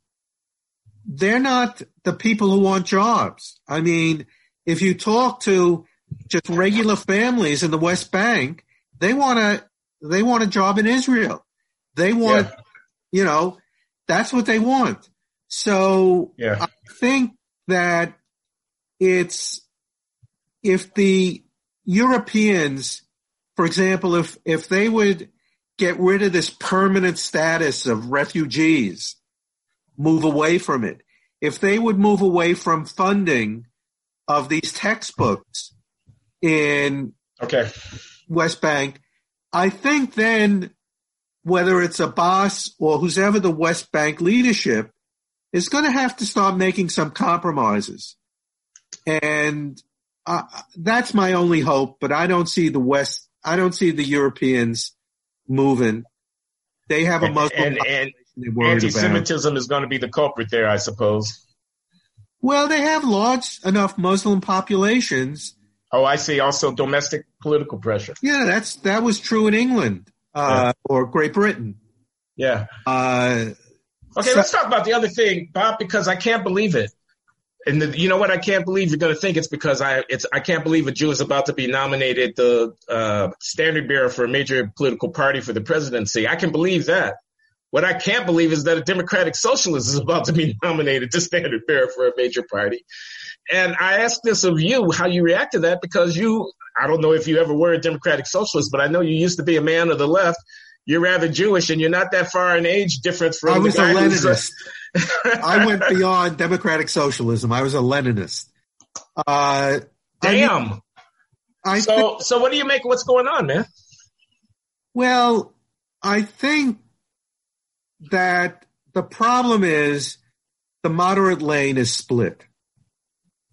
They're not the people who want jobs. I mean, if you talk to just regular families in the West Bank, they want a they want a job in Israel. They want, yeah. you know, that's what they want. So yeah. I think that it's if the Europeans, for example, if if they would get rid of this permanent status of refugees, move away from it. If they would move away from funding of these textbooks in okay. West Bank, I think then whether it's Abbas or who's ever the West Bank leadership is going to have to start making some compromises. And uh, that's my only hope, but I don't see the West, I don't see the Europeans moving. They have a Muslim and, and, and anti-Semitism is going to be the culprit there, I suppose. Well, they have large enough Muslim populations. Oh, I see. Also, domestic political pressure. Yeah, that's that was true in England uh, yeah. or Great Britain. Yeah. Uh, okay, so, let's talk about the other thing, Bob, because I can't believe it. And the, you know what? I can't believe you're going to think it's because I it's I can't believe a Jew is about to be nominated the uh, standard bearer for a major political party for the presidency. I can believe that. What I can't believe is that a Democratic Socialist is about to be (laughs) nominated to standard bearer for a major party. And I ask this of you, how you react to that, because you, I don't know if you ever were a Democratic Socialist, but I know you used to be a man of the left. You're rather Jewish and you're not that far in age difference from I was a Leninist. (laughs) I went beyond Democratic Socialism. I was a Leninist. Uh, Damn. I, so, so what do you make of what's going on, man? Well, I think that the problem is the moderate lane is split.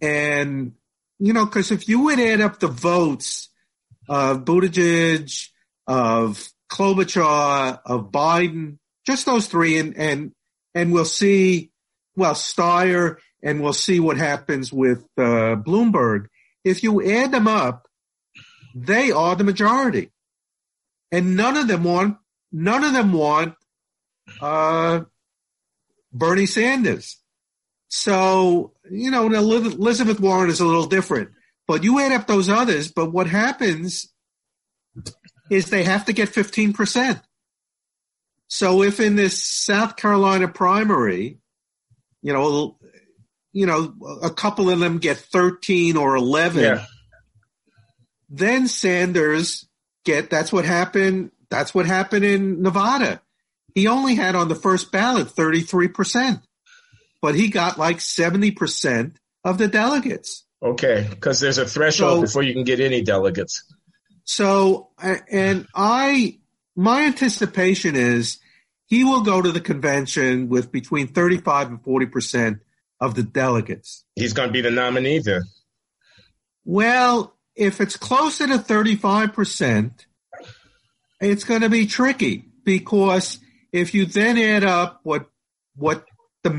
And, you know, because if you would add up the votes of Buttigieg, of Klobuchar, of Biden, just those three, and, and, and we'll see, well, Steyer, and we'll see what happens with uh, Bloomberg. If you add them up, they are the majority. And none of them want, none of them want uh, Bernie Sanders. So, you know, Elizabeth Warren is a little different, but you add up those others. But what happens is they have to get 15%. So if in this South Carolina primary, you know, you know, a couple of them get 13 or 11, yeah. then Sanders get, that's what happened. That's what happened in Nevada he only had on the first ballot 33%, but he got like 70% of the delegates. Okay, because there's a threshold so, before you can get any delegates. So, and I, my anticipation is he will go to the convention with between 35 and 40% of the delegates. He's going to be the nominee then. Well, if it's closer to 35%, it's going to be tricky because if you then add up what what the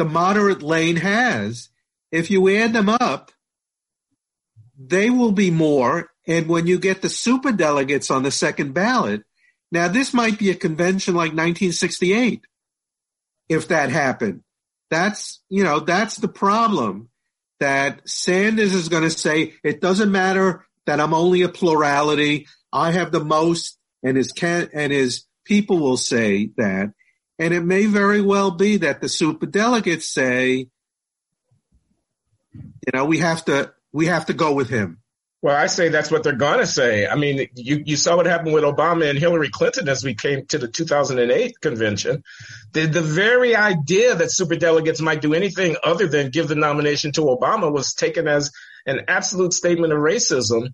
the moderate lane has, if you add them up, they will be more. And when you get the super delegates on the second ballot, now this might be a convention like 1968 if that happened. That's, you know, that's the problem that Sanders is going to say, it doesn't matter that I'm only a plurality. I have the most and his can, and his people will say that. And it may very well be that the super delegates say, you know, we have to, we have to go with him. Well, I say that's what they're to say. I mean, you, you saw what happened with Obama and Hillary Clinton as we came to the 2008 convention. The, the very idea that superdelegates might do anything other than give the nomination to Obama was taken as an absolute statement of racism.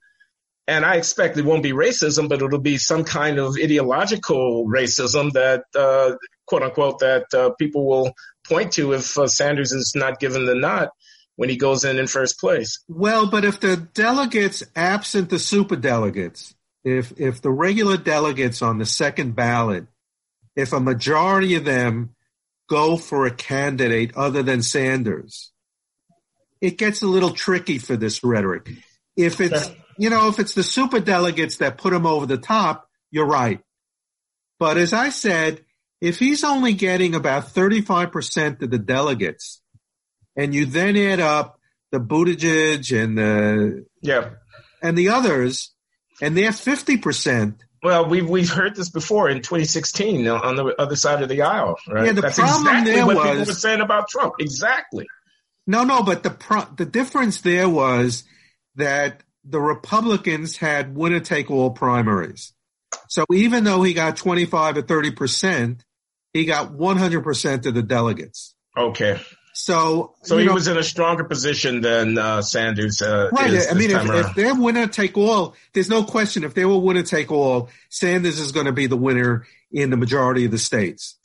And I expect it won't be racism, but it'll be some kind of ideological racism that, uh, quote unquote, that uh, people will point to if uh, Sanders is not given the nod when he goes in in first place. Well, but if the delegates absent the super delegates, if if the regular delegates on the second ballot, if a majority of them go for a candidate other than Sanders, it gets a little tricky for this rhetoric. If it's you know if it's the super delegates that put him over the top, you're right. But as I said, if he's only getting about 35% of the delegates, and you then add up the Buttigieg and the yeah and the others, and they're fifty percent. Well, we've we've heard this before in 2016 on the other side of the aisle, right? Yeah, the That's problem exactly there what was people were saying about Trump. Exactly. No, no, but the pro- the difference there was that the Republicans had winner take all primaries. So even though he got 25 or 30 percent, he got 100 percent of the delegates. Okay. So, so he know, was in a stronger position than uh, Sanders. Uh, right. I mean, if, if, they're winner take all, there's no question. If they were winner take all, Sanders is going to be the winner in the majority of the states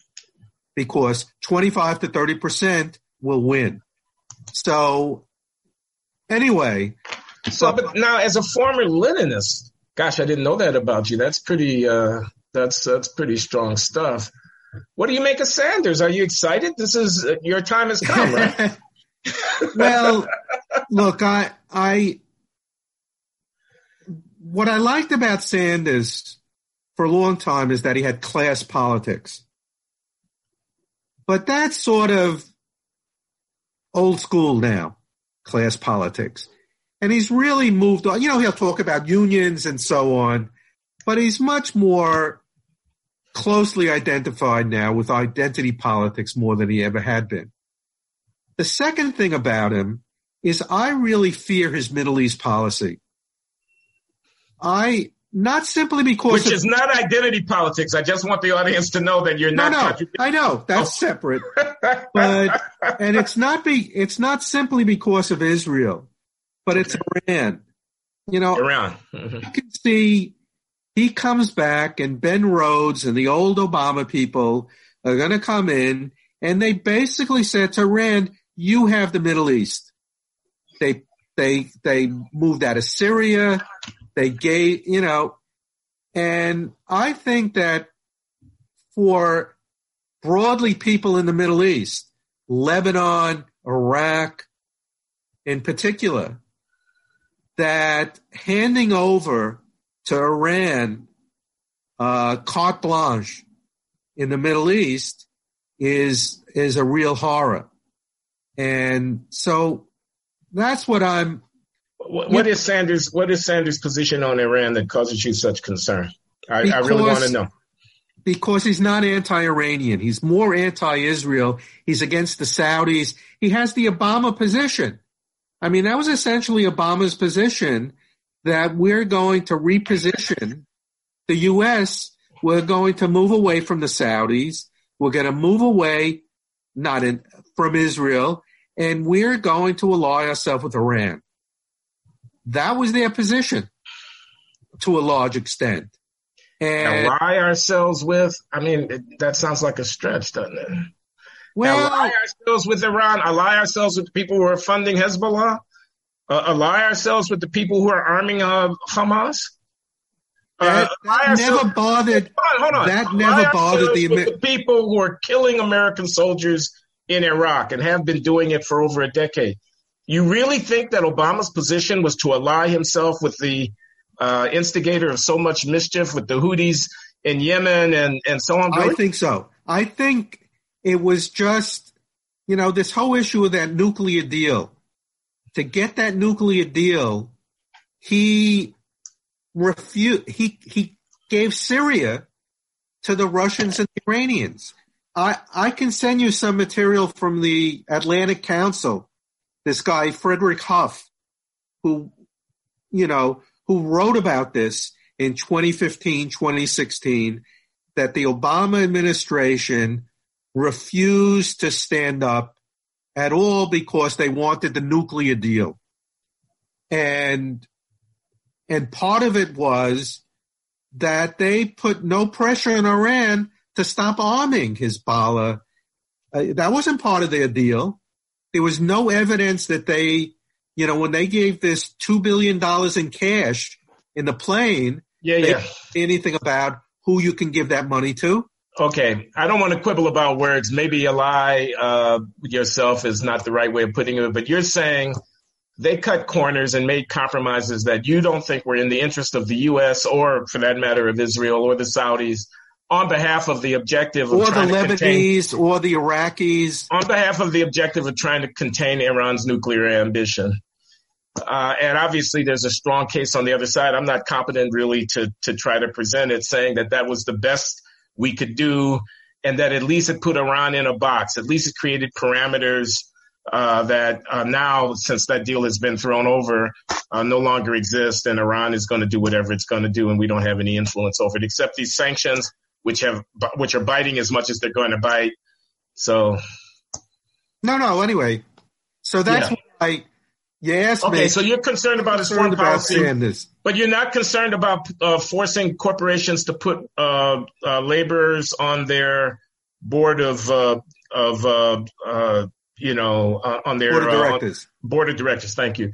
because 25 to 30 percent will win. So, anyway. So, but now as a former Leninist, gosh, I didn't know that about you. That's pretty. Uh, that's that's pretty strong stuff. What do you make of Sanders? Are you excited? This is uh, your time has come, right? (laughs) (laughs) well, look, I, I, what I liked about Sanders for a long time is that he had class politics. But that's sort of old school now, class politics. And he's really moved on. You know, he'll talk about unions and so on, but he's much more closely identified now with identity politics more than he ever had been. The second thing about him is I really fear his Middle East policy. I not simply because which of, is not identity politics. I just want the audience to know that you're not. No, no, I know that's separate, (laughs) but and it's not be it's not simply because of Israel, but it's. Iran. You know, Iran. Mm-hmm. you can see he comes back and Ben Rhodes and the old Obama people are going to come in and they basically said to Iran, you have the Middle East. They, they, they moved out of Syria. They gave, you know, and I think that for broadly people in the Middle East, Lebanon, Iraq in particular, that handing over to Iran uh, carte blanche in the Middle East is is a real horror, and so that's what I'm. What, what is Sanders? What is Sanders' position on Iran that causes you such concern? I, because, I really want to know. Because he's not anti-Iranian. He's more anti-Israel. He's against the Saudis. He has the Obama position. I mean, that was essentially Obama's position that we're going to reposition the U.S. We're going to move away from the Saudis. We're going to move away, not in, from Israel, and we're going to ally ourselves with Iran. That was their position to a large extent. And ally ourselves with, I mean, that sounds like a stretch, doesn't it? Well, ally ourselves with Iran, ally ourselves with the people who are funding Hezbollah uh, ally ourselves with the people who are arming uh, Hamas? Uh, that, never bothered. Hold on, hold on. That never bothered the, the people who are killing American soldiers in Iraq and have been doing it for over a decade. You really think that Obama's position was to ally himself with the uh, instigator of so much mischief with the Houthis in Yemen and, and so on? I think so. I think it was just, you know, this whole issue of that nuclear deal. To get that nuclear deal, he refused, he, he gave Syria to the Russians and the Iranians. I, I can send you some material from the Atlantic Council. This guy, Frederic Hof, who, you know, who wrote about this in 2015, 2016, that the Obama administration refused to stand up at all because they wanted the nuclear deal. And, and part of it was that they put no pressure on Iran to stop arming Hezbollah. Uh, that wasn't part of their deal. There was no evidence that they, you know, when they gave this $2 billion in cash in the plane, yeah, yeah. anything about who you can give that money to. Okay, I don't want to quibble about words. Maybe a lie uh, yourself is not the right way of putting it, but you're saying they cut corners and made compromises that you don't think were in the interest of the U.S. or, for that matter, of Israel or the Saudis on behalf of the objective of or the Lebanese contain, or the Iraqis on behalf of the objective of trying to contain Iran's nuclear ambition. Uh, and obviously, there's a strong case on the other side. I'm not competent really to to try to present it, saying that that was the best we could do, and that at least it put Iran in a box. At least it created parameters uh, that uh, now, since that deal has been thrown over, uh, no longer exist, and Iran is going to do whatever it's going to do, and we don't have any influence over it, except these sanctions which have which are biting as much as they're going to bite. So, no, no. Anyway, so that's yeah. why asked okay, so you're concerned about his foreign policy, but you're not concerned about uh, forcing corporations to put uh, uh, laborers on their board of uh, of uh, uh, you know on their board of directors. board of directors. Thank you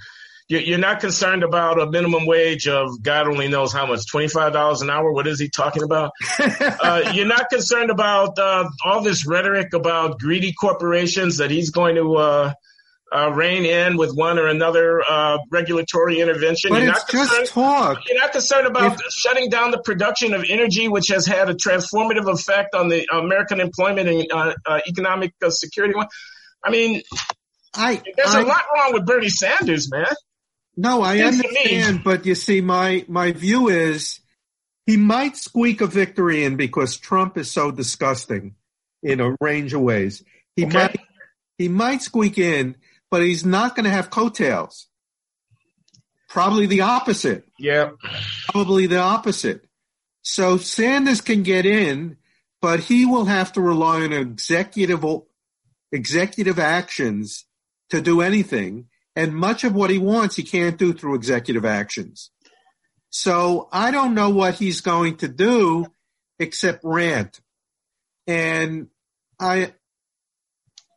you're not concerned about a minimum wage of God only knows how much, $25 an hour. What is he talking about? (laughs) uh, you're not concerned about uh, all this rhetoric about greedy corporations that he's going to uh, uh rein in with one or another uh, regulatory intervention. But you're it's just talk. You're not concerned about shutting down the production of energy, which has had a transformative effect on the American employment and uh, economic security. One I mean, I, there's I, a lot wrong with Bernie Sanders, man. No, I understand, but you see, my my view is he might squeak a victory in because Trump is so disgusting in a range of ways. He okay. might he might squeak in, but he's not going to have coattails. Probably the opposite. Yeah. Probably the opposite. So Sanders can get in, but he will have to rely on executive executive actions to do anything and much of what he wants, he can't do through executive actions. So I don't know what he's going to do except rant. And I,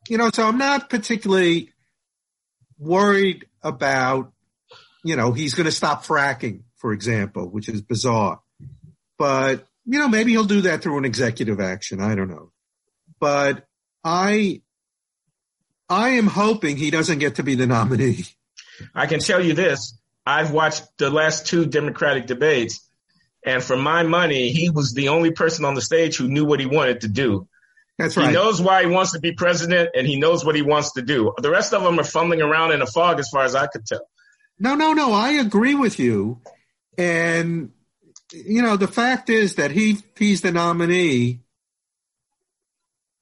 you know, so I'm not particularly worried about, you know, he's going to stop fracking, for example, which is bizarre. But, you know, maybe he'll do that through an executive action. I don't know. But I, I am hoping he doesn't get to be the nominee. I can tell you this. I've watched the last two Democratic debates, and for my money, he was the only person on the stage who knew what he wanted to do. That's right. He knows why he wants to be president, and he knows what he wants to do. The rest of them are fumbling around in a fog, as far as I could tell. No, no, no. I agree with you. And, you know, the fact is that he he's the nominee.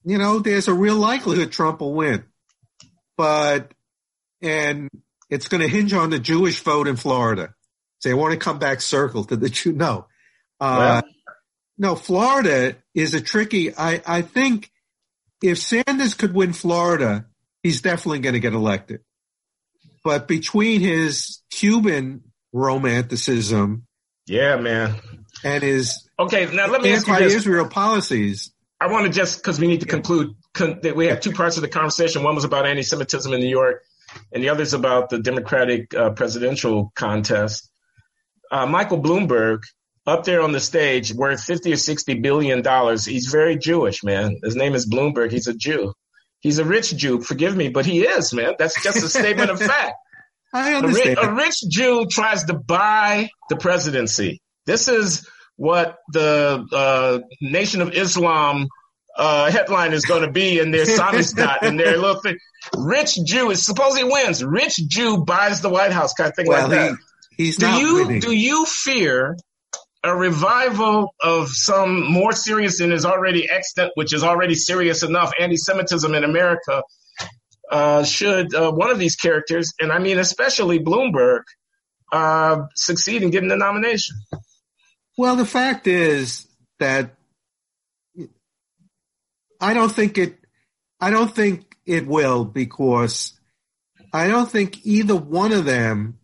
You know, there's a real likelihood Trump will win but and it's going to hinge on the Jewish vote in Florida. Say, I want to come back circle to the Jew. No, uh, well, no, Florida is a tricky. I I think if Sanders could win Florida, he's definitely going to get elected. But between his Cuban romanticism, yeah, man, and his okay, now let me anti-Israel policies, I want to just because we need to yeah. conclude we have two parts of the conversation. One was about anti-Semitism in New York, and the other is about the Democratic uh, presidential contest. Uh, Michael Bloomberg, up there on the stage, worth fifty or sixty billion dollars. He's very Jewish, man. His name is Bloomberg. He's a Jew. He's a rich Jew. Forgive me, but he is, man. That's just a (laughs) statement of fact. I A, understand. ri- a rich Jew tries to buy the presidency. This is what the uh, Nation of Islam uh, headline is going to be in their Samizdat and their (laughs) little thing. Rich Jew is suppose he wins. Rich Jew buys the White House kind of thing well, like that. he, he's do you winning. do you fear a revival of some more serious and is already extant, which is already serious enough, anti-Semitism in America? Uh, should uh, one of these characters, and I mean especially Bloomberg, uh, succeed in getting the nomination? Well, the fact is that I don't think it. I don't think it will because I don't think either one of them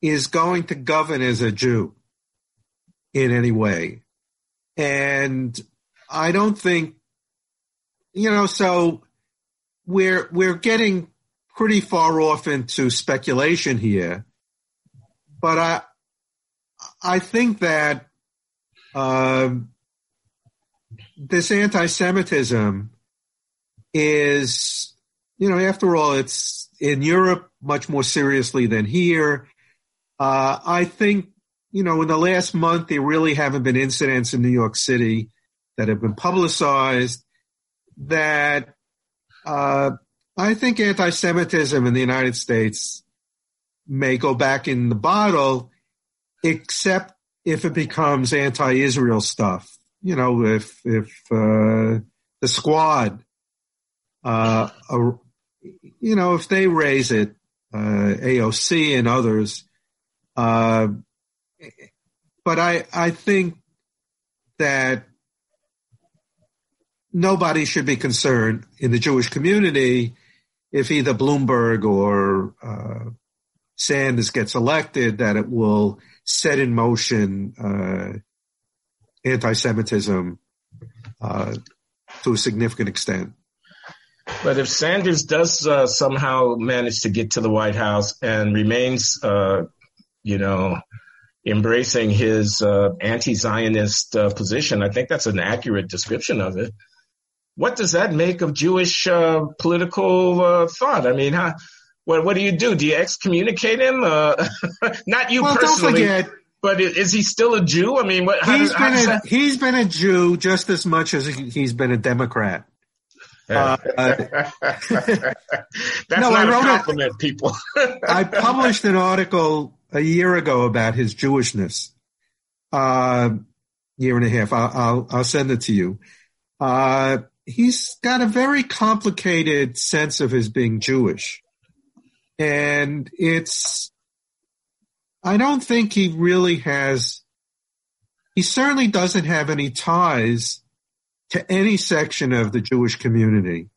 is going to govern as a Jew in any way, and I don't think you know. So we're we're getting pretty far off into speculation here, but I I think that um, this anti-Semitism is, you know, after all, it's in Europe much more seriously than here. Uh, I think, you know, in the last month, there really haven't been incidents in New York City that have been publicized that uh, I think anti-Semitism in the United States may go back in the bottle except if it becomes anti-Israel stuff. You know, if if uh, the squad, uh, uh, you know, if they raise it, uh, AOC and others. But I I think that nobody should be concerned in the Jewish community if either Bloomberg or uh, Sanders gets elected that it will set in motion uh, anti-Semitism uh, to a significant extent. But if Sanders does uh, somehow manage to get to the White House and remains, uh, you know, embracing his uh, anti-Zionist uh, position, I think that's an accurate description of it. What does that make of Jewish uh, political uh, thought? I mean, how, what what do you do? Do you excommunicate him? Uh, (laughs) not you well, personally, don't forget, but i- is he still a Jew? I mean, what, he's does, been a, that? he's been a Jew just as much as he- he's been a Democrat. (laughs) Uh, uh, That's (laughs) No, I not a wrote it- compliment, people. I published an article a year ago about his Jewishness. Uh, year and a half. I'll, I'll, I'll send it to you. Uh, he's got a very complicated sense of his being Jewish. And it's, I don't think he really has, he certainly doesn't have any ties to any section of the Jewish community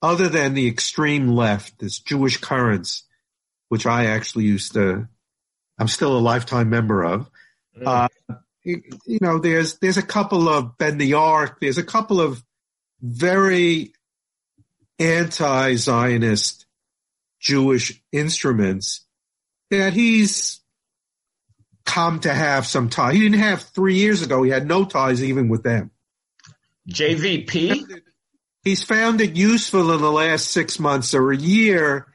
other than the extreme left, this Jewish currents, which I actually used to, I'm still a lifetime member of. Uh, you, you know, there's, there's a couple of Bend the Arc, there's a couple of very anti-Zionist Jewish instruments that he's come to have some tie. He didn't have three years ago. He had no ties even with them. JVP? He's found it useful in the last six months or a year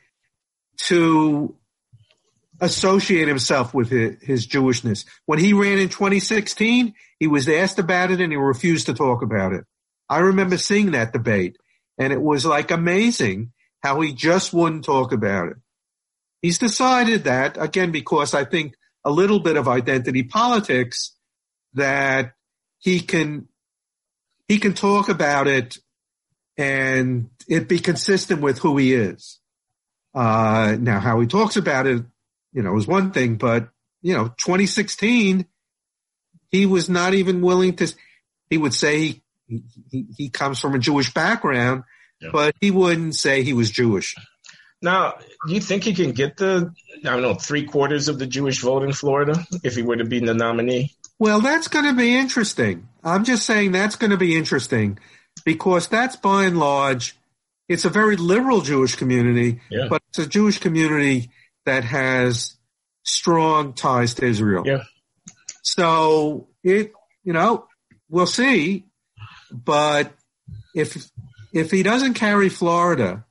to associate himself with his, his Jewishness. When he ran in 2016, he was asked about it and he refused to talk about it. I remember seeing that debate and it was like amazing how he just wouldn't talk about it. He's decided that again, because I think a little bit of identity politics that he can, he can talk about it and it be consistent with who he is. Uh, now how he talks about it, you know, is one thing, but you know, 2016, he was not even willing to, he would say he, he, he comes from a Jewish background, Yeah. but he wouldn't say he was Jewish. Now, do you think he can get the, I don't know, three quarters of the Jewish vote in Florida if he were to be the nominee? Well, that's going to be interesting. I'm just saying that's going to be interesting because that's by and large, it's a very liberal Jewish community, Yeah. but it's a Jewish community that has strong ties to Israel. Yeah. So it, you know, we'll see. But if if he doesn't carry Florida,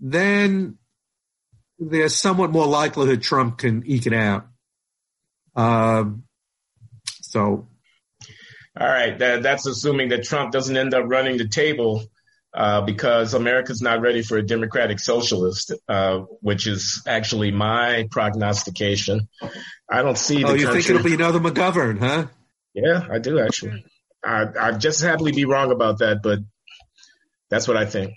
then there's somewhat more likelihood Trump can eke it out. Um, so, all right, that, that's assuming that Trump doesn't end up running the table uh, because America's not ready for a democratic socialist, uh, which is actually my prognostication. I don't see. oh, you country... think it'll be another McGovern, huh? Yeah, I do actually. I, I just happily be wrong about that, but that's what I think.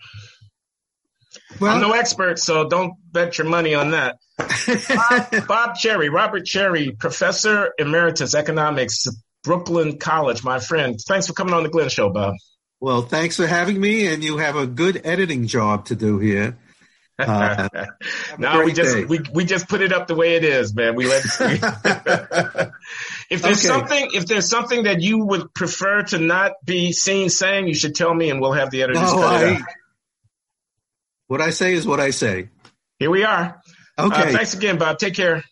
Well, I'm no expert, so don't bet your money on that. Bob, (laughs) Bob Cherry, Robert Cherry, Professor Emeritus Economics, Brooklyn College, my friend. Thanks for coming on the Glenn Show, Bob. Well, thanks for having me, and you have a good editing job to do here. (laughs) Uh, no, we just we, we just put it up the way it is, man. We let. (laughs) if there's okay. something, if there's something that you would prefer to not be seen saying, you should tell me, and we'll have the editors no, cut I, it. What I say is what I say. Here we are. Okay. Uh, thanks again, Bob. Take care.